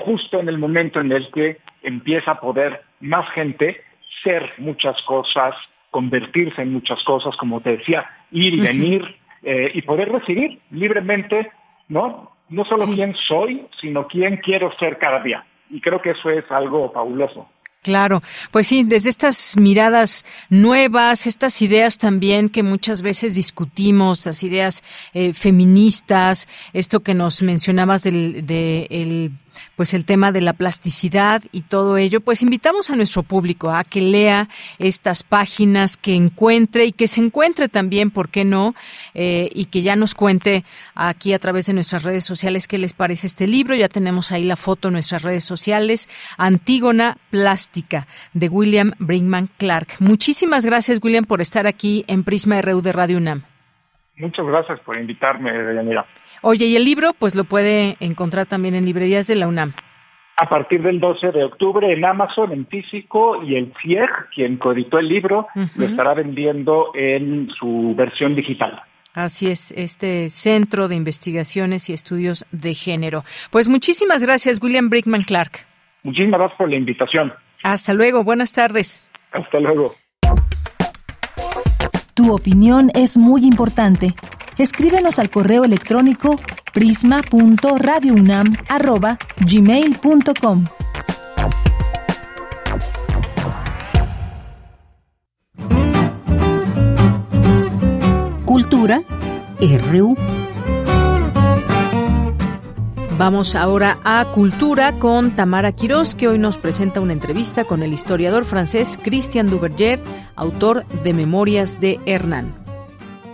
justo en el momento en el que empieza a poder más gente ser muchas cosas, convertirse en muchas cosas, como te decía, ir y venir, eh, y poder decidir libremente, ¿no? No solo quién soy, sino quién quiero ser cada día. Y creo que eso es algo fabuloso. Claro, pues sí, desde estas miradas nuevas, estas ideas también que muchas veces discutimos, las ideas eh, feministas, esto que nos mencionabas del de el pues el tema de la plasticidad y todo ello, pues invitamos a nuestro público a que lea estas páginas, que encuentre y que se encuentre también, ¿por qué no? Eh, y que ya nos cuente aquí a través de nuestras redes sociales qué les parece este libro. Ya tenemos ahí la foto en nuestras redes sociales, Antígona Plástica, de William Brinkman Clark. Muchísimas gracias, William, por estar aquí en Prisma RU de Radio UNAM. Muchas gracias por invitarme, Deyanira. Oye, y el libro, pues lo puede encontrar también en librerías de la UNAM. A partir del 12 de octubre en Amazon, en físico, y el CIEG, quien coeditó el libro, lo estará vendiendo en su versión digital. Así es, este Centro de Investigaciones y Estudios de Género. Pues muchísimas gracias, William Brickman Clark. Muchísimas gracias por la invitación. Hasta luego, buenas tardes. Hasta luego. Tu opinión es muy importante. Escríbenos al correo electrónico prisma.radiounam@gmail.com. Cultura RU. Vamos ahora a Cultura con Tamara Quirós, que hoy nos presenta una entrevista con el historiador francés Christian Duverger, autor de Memorias de Hernán.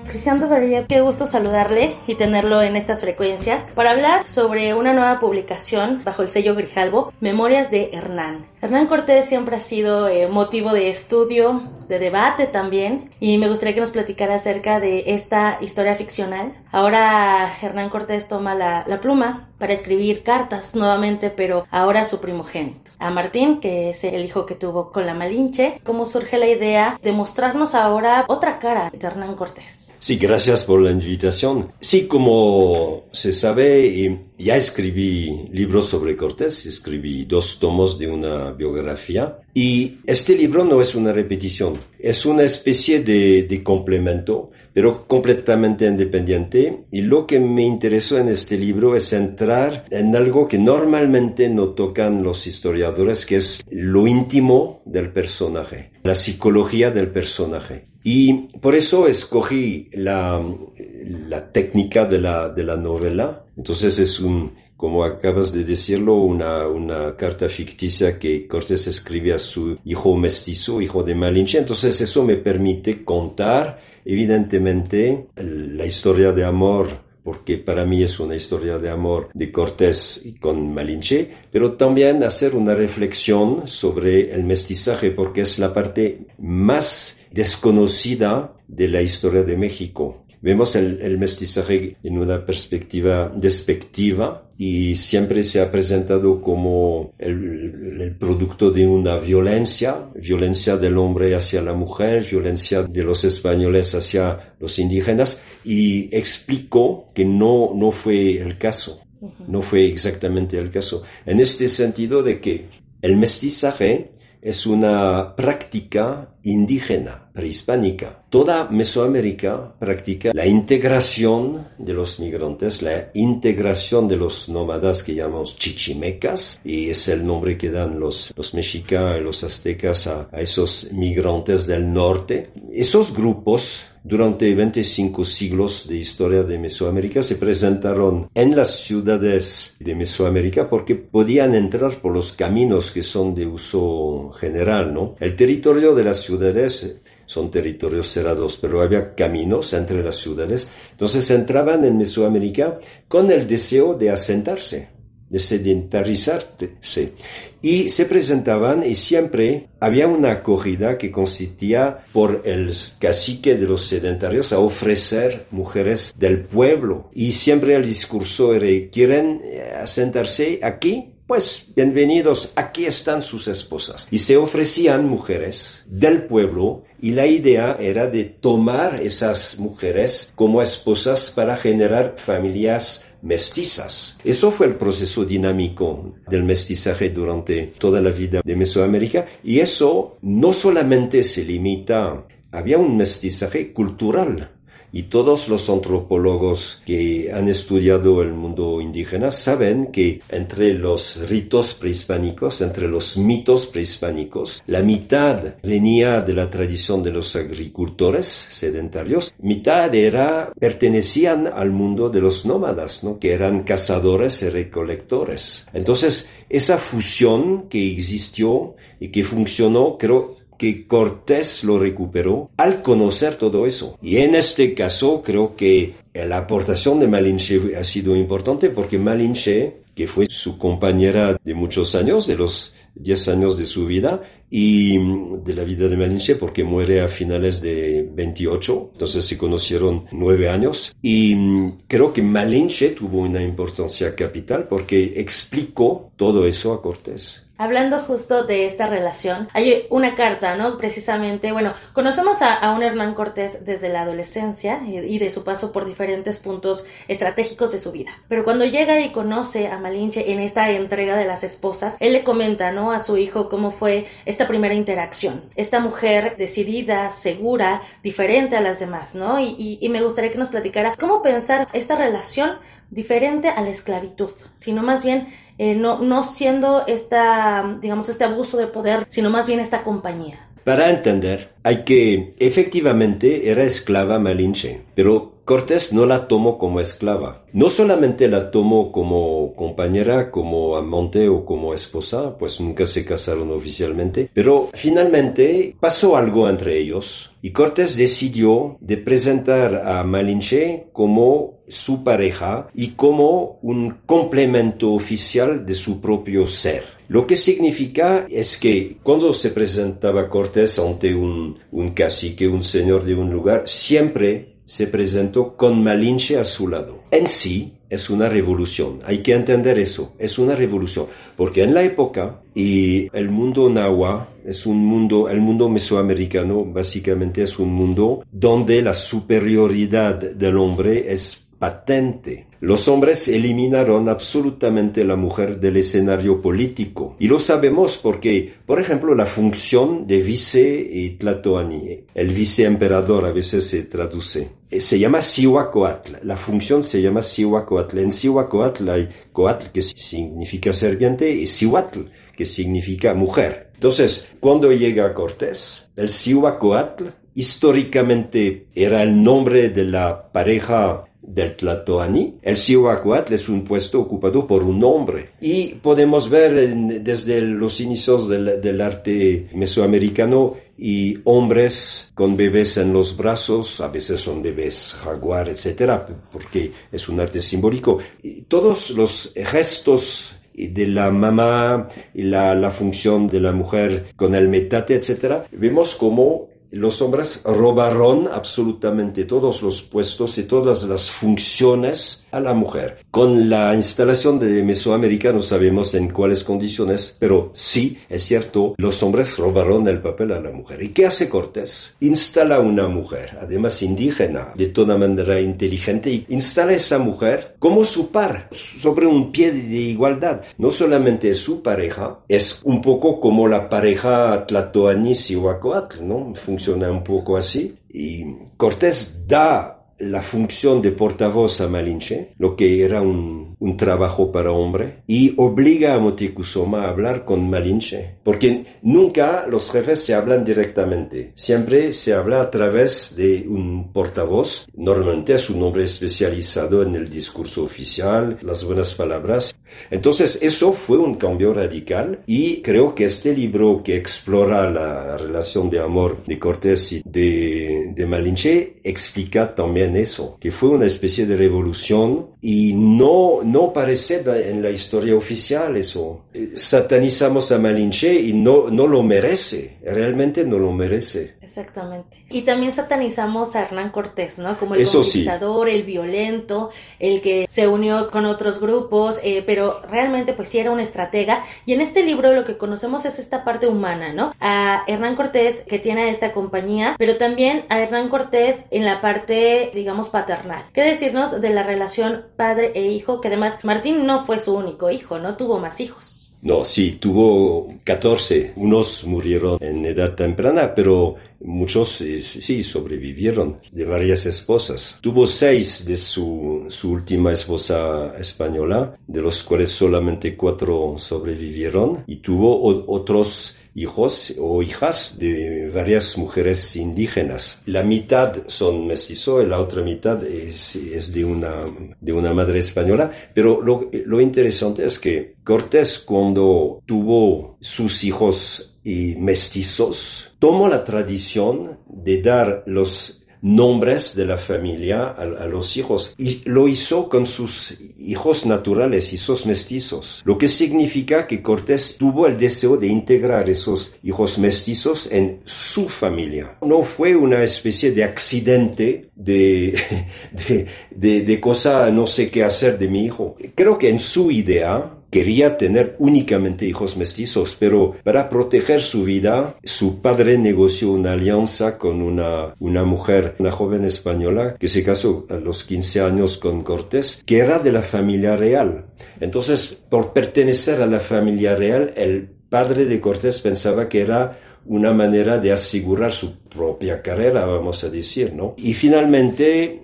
Cristian Duverger, qué gusto saludarle y tenerlo en estas frecuencias para hablar sobre una nueva publicación bajo el sello Grijalbo, Memorias de Hernán. Hernán Cortés siempre ha sido eh, motivo de estudio, de debate también, y me gustaría que nos platicara acerca de esta historia ficcional. Ahora Hernán Cortés toma la, la pluma para escribir cartas nuevamente, pero ahora a su primogénito, a Martín, que es el hijo que tuvo con la Malinche. ¿Cómo surge la idea de mostrarnos ahora otra cara de Hernán Cortés? Sí, gracias por la invitación. Sí, como se sabe, ya escribí libros sobre Cortés, escribí dos tomos de una biografía y este libro no es una repetición, es una especie de, de complemento, pero completamente independiente y lo que me interesó en este libro es entrar en algo que normalmente no tocan los historiadores, que es lo íntimo del personaje, la psicología del personaje. Y por eso escogí la, la técnica de la, de la novela. Entonces es un, como acabas de decirlo, una, una carta ficticia que Cortés escribe a su hijo mestizo, hijo de Malinche. Entonces eso me permite contar, evidentemente, la historia de amor porque para mí es una historia de amor de Cortés con Malinche, pero también hacer una reflexión sobre el mestizaje, porque es la parte más desconocida de la historia de México. Vemos el, mestizaje en una perspectiva despectiva y siempre se ha presentado como el, el, producto de una violencia, violencia del hombre hacia la mujer, violencia de los españoles hacia los indígenas y explicó que no, no fue el caso, no fue exactamente el caso, en este sentido de que el mestizaje es una práctica indígena, prehispánica. Toda Mesoamérica practica la integración de los migrantes, la integración de los nómadas que llamamos chichimecas, y es el nombre que dan los, los mexicas y los aztecas a, a esos migrantes del norte. Esos grupos durante 25 siglos de historia de Mesoamérica se presentaron en las ciudades de Mesoamérica porque podían entrar por los caminos que son de uso general, ¿no? El territorio de las ciudades son territorios cerrados, pero había caminos entre las ciudades. Entonces entraban en Mesoamérica con el deseo de asentarse, de sedentarizarse. Y se presentaban y siempre había una acogida que consistía por el cacique de los sedentarios a ofrecer mujeres del pueblo. Y siempre el discurso era, ¿quieren asentarse aquí? Pues bienvenidos, aquí están sus esposas. Y se ofrecían mujeres del pueblo y la idea era de tomar esas mujeres como esposas para generar familias mestizas. Eso fue el proceso dinámico del mestizaje durante toda la vida de Mesoamérica y eso no solamente se limita, había un mestizaje cultural y todos los antropólogos que han estudiado el mundo indígena saben que entre los ritos prehispánicos, entre los mitos prehispánicos, la mitad venía de la tradición de los agricultores sedentarios, mitad era, pertenecían al mundo de los nómadas, ¿no? que eran cazadores y recolectores. Entonces, esa fusión que existió y que funcionó, creo, que Cortés lo recuperó al conocer todo eso. Y en este caso creo que la aportación de Malinche ha sido importante porque Malinche, que fue su compañera de muchos años, de los 10 años de su vida, y mm, de la vida de Malinche porque muere a finales de 28, entonces se conocieron nueve años y mm, creo que Malinche tuvo una importancia capital porque explicó todo eso a Cortés. Hablando justo de esta relación, hay una carta, ¿no? Precisamente, bueno, conocemos a, un Hernán Cortés desde la adolescencia y, de su paso por diferentes puntos estratégicos de su vida. Pero cuando llega y conoce a Malinche en esta entrega de las esposas, él le comenta, ¿no? A su hijo cómo fue esta primera interacción. Esta mujer decidida, segura, diferente a las demás, ¿no? Y, y me gustaría que nos platicara cómo pensar esta relación diferente a la esclavitud, sino más bien eh, no, no siendo esta, digamos, este abuso de poder, sino más bien esta compañía. Para entender, hay que efectivamente era esclava Malinche, pero Cortés no la tomó como esclava. No solamente la tomó como compañera, como amante o como esposa, pues nunca se casaron oficialmente, pero finalmente pasó algo entre ellos y Cortés decidió de presentar a Malinche como su pareja y como un complemento oficial de su propio ser. Lo que significa es que cuando se presentaba Cortés ante un, un cacique, un señor de un lugar, siempre se presentó con Malinche a su lado. En sí es una revolución, hay que entender eso, es una revolución, porque en la época y el mundo nahua es un mundo, el mundo mesoamericano básicamente es un mundo donde la superioridad del hombre es patente. Los hombres eliminaron absolutamente la mujer del escenario político. Y lo sabemos porque, por ejemplo, la función de vice y Tlatoani, el viceemperador a veces se traduce, eh, se llama Sihuacoatl. La función se llama Sihuacoatl. En Sihuacoatl hay Coatl, que significa serpiente, y Sihuatl, que significa mujer. Entonces, cuando llega Cortés, el Sihuacoatl históricamente era el nombre de la pareja del Tlatoani, el Sihuacuatl es un puesto ocupado por un hombre. Y podemos ver desde los inicios del, arte mesoamericano y hombres con bebés en los brazos, a veces son bebés jaguar, etcétera, porque es un arte simbólico. Y todos los gestos de la mamá y la, la función de la mujer con el metate, etcétera, vemos como los hombres robaron absolutamente todos los puestos y todas las funciones a la mujer. Con la instalación de Mesoamérica no sabemos en cuáles condiciones, pero sí, es cierto, los hombres robaron el papel a la mujer. ¿Y qué hace Cortés? Instala una mujer, además indígena, de toda manera inteligente, y instala a esa mujer como su par, sobre un pie de igualdad. No solamente su pareja, es un poco como la pareja Tlatoani-Sihuacoatl, ¿no? Funciona un poco así. Y Cortés da la función de portavoz a Malinche, lo que era un, un trabajo para hombre, y obliga a Motecuzoma a hablar con Malinche, porque nunca los jefes se hablan directamente, siempre se habla a través de un portavoz, normalmente es un hombre especializado en el discurso oficial, las buenas palabras. Entonces eso fue un cambio radical y creo que este libro que explora la relación de amor de Cortés y de, de Malinche explica también eso, que fue una especie de revolución y no, no parece en la historia oficial eso. Satanizamos a Malinche y no, no lo merece, realmente no lo merece. Exactamente. Y también satanizamos a Hernán Cortés, ¿no? Como el conquistador, el violento, el que se unió con otros grupos, eh, pero realmente pues sí era un estratega. Y en este libro lo que conocemos es esta parte humana, ¿no? A Hernán Cortés que tiene esta compañía, pero también a Hernán Cortés en la parte, digamos, paternal. ¿Qué decirnos de la relación padre e hijo? Que además Martín no fue su único hijo, ¿no? Tuvo más hijos. No, sí, tuvo 14. Unos murieron en edad temprana, pero muchos eh, sí sobrevivieron de varias esposas. Tuvo seis de su, su última esposa española, de los cuales solamente cuatro sobrevivieron, y tuvo otros hijos o hijas de varias mujeres indígenas. La mitad son mestizos y la otra mitad es, es, de, una, de una madre española. Pero lo, lo interesante es que Cortés cuando tuvo sus hijos y mestizos, tomó la tradición de dar los nombres de la familia a, los hijos y lo hizo con sus hijos naturales, hijos mestizos, lo que significa que Cortés tuvo el deseo de integrar esos hijos mestizos en su familia. No fue una especie de accidente de, de, de, de cosa no sé qué hacer de mi hijo. Creo que en su idea quería tener únicamente hijos mestizos, pero para proteger su vida, su padre negoció una alianza con una, una mujer, una joven española, que se casó a los 15 años con Cortés, que era de la familia real. Entonces, por pertenecer a la familia real, el padre de Cortés pensaba que era una manera de asegurar su propia carrera, vamos a decir, ¿no? Y finalmente,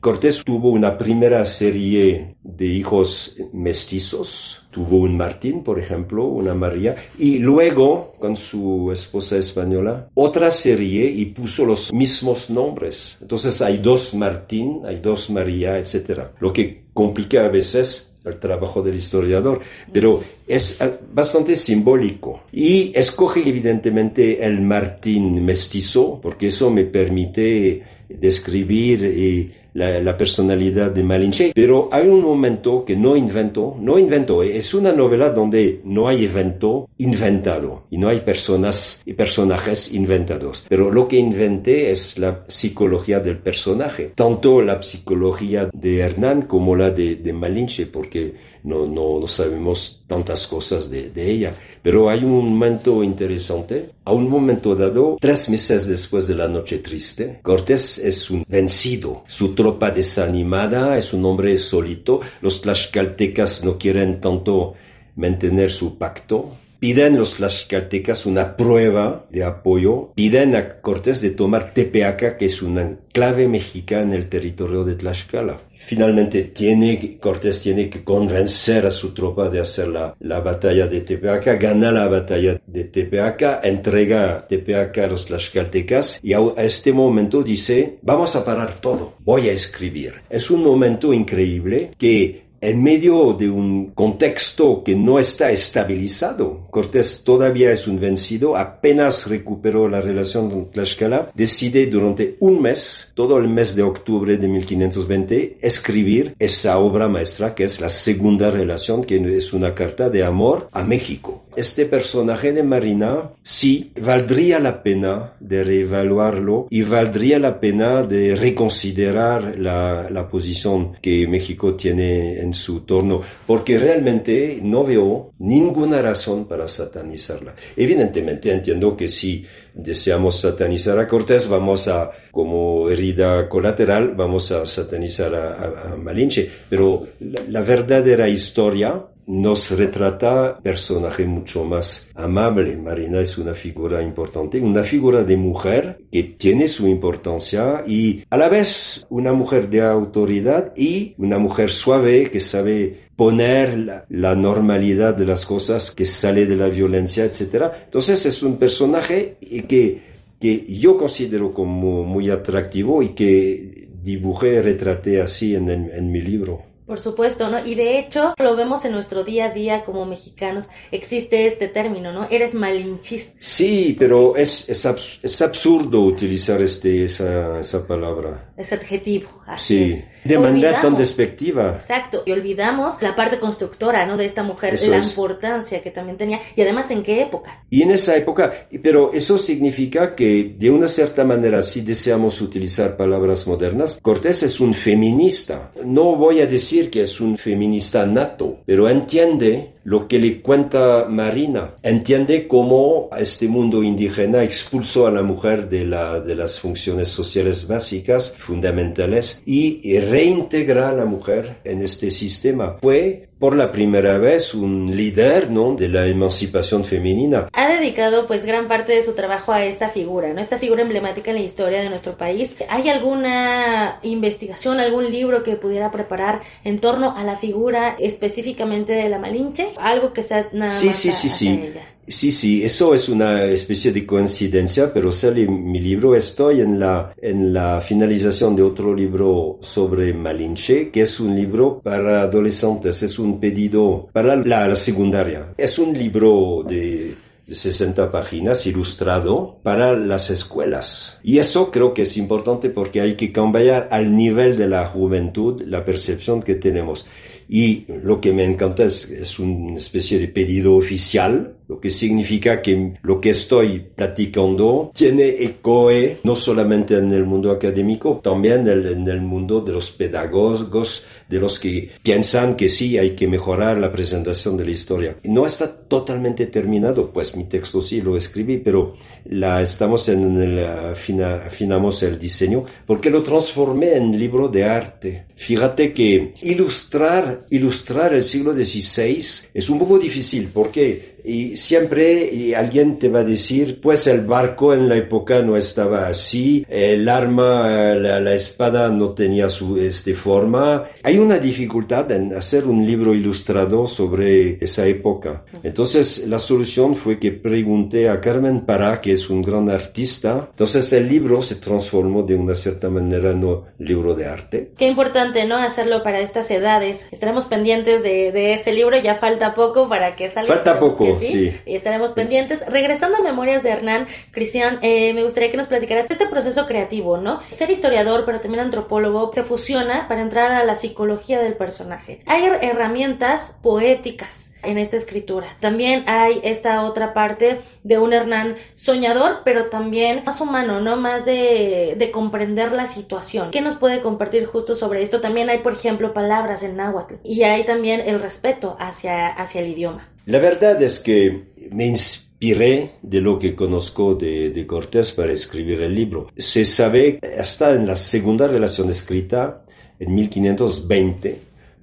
Cortés tuvo una primera serie de hijos mestizos, tuvo un Martín, por ejemplo, una María, y luego, con su esposa española, otra serie y puso los mismos nombres. Entonces hay dos Martín, hay dos María, etc. Lo que complica a veces el trabajo del historiador, pero es eh, bastante simbólico. Y escoge evidentemente el Martín mestizo, porque eso me permite describir y la, personalidad de Malinche, pero hay un momento que no invento, no invento, es una novela donde no hay evento inventado y no hay personas y personajes inventados, pero lo que inventé es la psicología del personaje, tanto la psicología de Hernán como la de, de Malinche, porque no, no, sabemos tantas cosas de, de, ella. Pero hay un momento interesante. A un momento dado, tres meses después de la noche triste, Cortés es un vencido. Su tropa desanimada es un hombre solito. Los tlaxcaltecas no quieren tanto mantener su pacto piden los tlaxcaltecas una prueba de apoyo, piden a Cortés de tomar Tepeaca, que es una clave mexicana en el territorio de Tlaxcala. Finalmente tiene, Cortés tiene que convencer a su tropa de hacer la, la batalla de Tepeaca, gana la batalla de Tepeaca, entrega Tepeaca a los tlaxcaltecas y a este momento dice, vamos a parar todo, voy a escribir. Es un momento increíble que en medio de un contexto que no está estabilizado. Cortés todavía es un vencido, apenas recuperó la relación con Tlaxcala, decide durante un mes, todo el mes de octubre de 1520, escribir esa obra maestra que es la segunda relación, que es una carta de amor a México. Este personaje de Marina sí valdría la pena de reevaluarlo y valdría la pena de reconsiderar la, la posición que México tiene en su torno, porque realmente no veo ninguna razón para satanizarla. Evidentemente entiendo que si deseamos satanizar a Cortés, vamos a, como herida colateral, vamos a satanizar a, Malinche, pero la verdadera historia nos retrata personaje mucho más amable. Marina es una figura importante, una figura de mujer que tiene su importancia y a la vez una mujer de autoridad y una mujer suave que sabe poner la, normalidad de las cosas, que sale de la violencia, etc. Entonces es un personaje que, que yo considero como muy atractivo y que dibujé retraté así en mi libro. Por supuesto, ¿no? Y de hecho, lo vemos en nuestro día a día como mexicanos, existe este término, ¿no? Eres malinchista. Sí, pero es, es, absurdo utilizar este, esa, esa palabra. Es adjetivo, así sí. De manera tan despectiva. Exacto, y olvidamos la parte constructora, ¿no? De esta mujer, la importancia que también tenía, y además en qué época. Y en esa época, pero eso significa que de una cierta manera, si deseamos utilizar palabras modernas, Cortés es un feminista. No voy a decir que es un feminista nato, pero entiende lo que le cuenta Marina. Entiende cómo este mundo indígena expulsó a la mujer de, la, de las funciones sociales básicas, fundamentales, y reintegra a la mujer en este sistema. Fue por la primera vez un líder ¿no? de la emancipación femenina. Ha dedicado pues gran parte de su trabajo a esta figura, ¿no? esta figura emblemática en la historia de nuestro país. ¿Hay alguna investigación, algún libro que pudiera preparar en torno a la figura específicamente de la Malinche? Algo que sea nada sí, sí, sí, sí. Sí, sí, eso es una especie de coincidencia, pero sale mi libro. Estoy en la, en la finalización de otro libro sobre Malinche, que es un libro para adolescentes, es un pedido para la, la secundaria. Es un libro de 60 páginas ilustrado para las escuelas. Y eso creo que es importante porque hay que cambiar al nivel de la juventud la percepción que tenemos. Y lo que me encanta es, es una especie de pedido oficial lo que significa que lo que estoy platicando tiene eco no solamente en el mundo académico, también en el mundo de los pedagogos, de los que piensan que sí hay que mejorar la presentación de la historia. No está totalmente terminado, pues mi texto sí lo escribí, pero la estamos en el afinamos el diseño porque lo transformé en libro de arte. Fíjate que ilustrar ilustrar el siglo XVI es un poco difícil porque y siempre y alguien te va a decir, pues el barco en la época no estaba así, el arma, la, espada no tenía su este, forma. Hay una dificultad en hacer un libro ilustrado sobre esa época. Entonces la solución fue que pregunté a Carmen Pará, que es un gran artista. Entonces el libro se transformó de una cierta manera en un libro de arte. Qué importante, ¿no? Hacerlo para estas edades. Estaremos pendientes de, de ese libro, ya falta poco para que salga. Falta poco. ¿Sí? Y estaremos pendientes. Regresando a Memorias de Hernán, Cristian, eh, me gustaría que nos platicara este proceso creativo, ¿no? Ser historiador, pero también antropólogo, se fusiona para entrar a la psicología del personaje. Hay herramientas poéticas en esta escritura. También hay esta otra parte de un Hernán soñador, pero también más humano, ¿no? Más de, de, comprender la situación. ¿Qué nos puede compartir justo sobre esto? También hay, por ejemplo, palabras en náhuatl y hay también el respeto hacia, hacia el idioma. La verdad es que me inspiré de lo que conozco de, Cortés para escribir el libro. Se sabe, hasta en la segunda relación escrita, en 1520,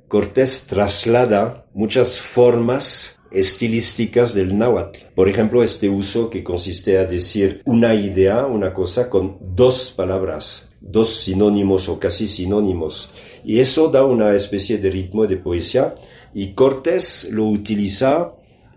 Cortés traslada muchas formas estilísticas del náhuatl. Por ejemplo, este uso que consiste a decir una idea, una cosa, con dos palabras, dos sinónimos o casi sinónimos. Y eso da una especie de ritmo de poesía y Cortés lo utiliza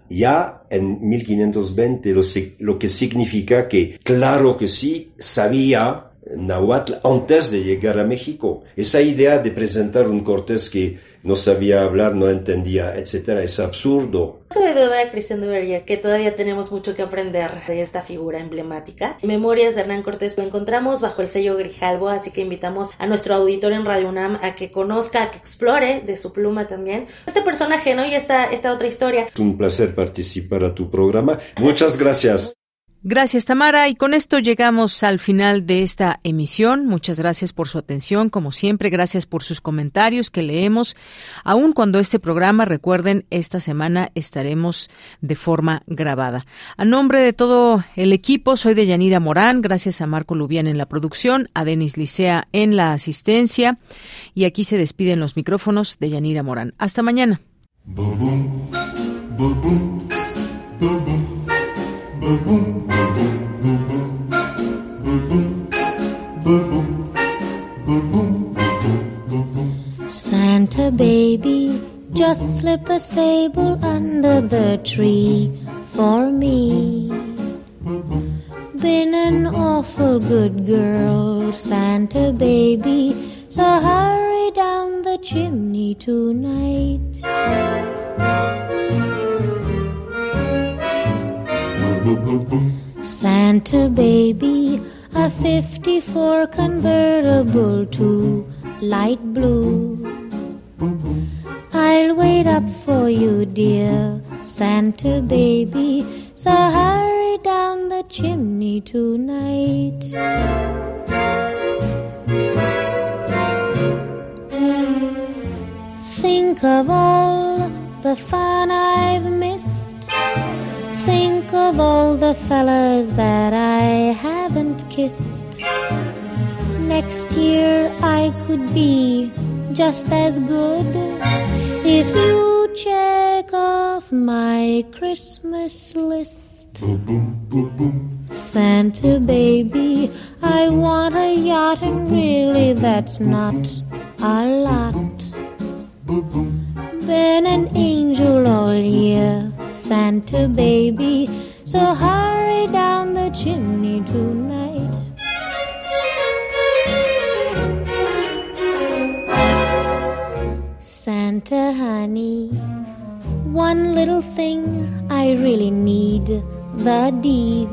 ya en 1520, lo, lo que significa que claro que sí sabía Nahuatl antes de llegar a México. Esa idea de presentar un Cortés que no sabía hablar, no entendía, etcétera, es absurdo. No cabe duda, Cristian Duvería, que todavía tenemos mucho que aprender de esta figura emblemática. Memorias de Hernán Cortés lo encontramos bajo el sello Grijalbo, así que invitamos a nuestro auditor en Radio UNAM a que conozca, a que explore de su pluma también este personaje, ¿no? Y esta, esta otra historia. Es un placer participar a tu programa. Muchas gracias. Gracias, Tamara. Y con esto llegamos al final de esta emisión. Muchas gracias por su atención. Como siempre, gracias por sus comentarios que leemos. Aun cuando este programa, recuerden, esta semana estaremos de forma grabada. A nombre de todo el equipo, soy de Yanira Morán. Gracias a Marco Lubián en la producción, a Denis Licea en la asistencia. Y aquí se despiden los micrófonos de Yanira Morán. Hasta mañana. Santa baby, just slip a sable under the tree for me. Been an awful good girl, Santa baby, so hurry down the chimney tonight. Santa baby, a 54 convertible to light blue. I'll wait up for you, dear Santa baby. So hurry down the chimney tonight. Think of all the fun I've missed think of all the fellas that I haven't kissed. Next year I could be just as good if you check off my Christmas list. Santa baby, I want a yacht, and really that's not a lot. Been an angel all year Santa baby, so hurry down the chimney tonight. Santa honey, one little thing I really need the deed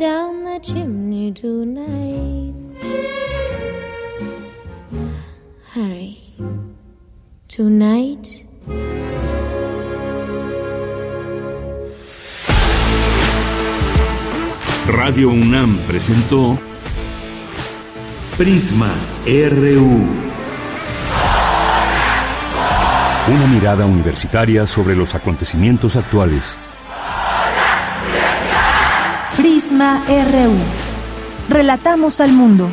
Down the chimney tonight. Hurry. Tonight. Radio UNAM presentó Prisma RU. Una mirada universitaria sobre los acontecimientos actuales. Relatamos al mundo.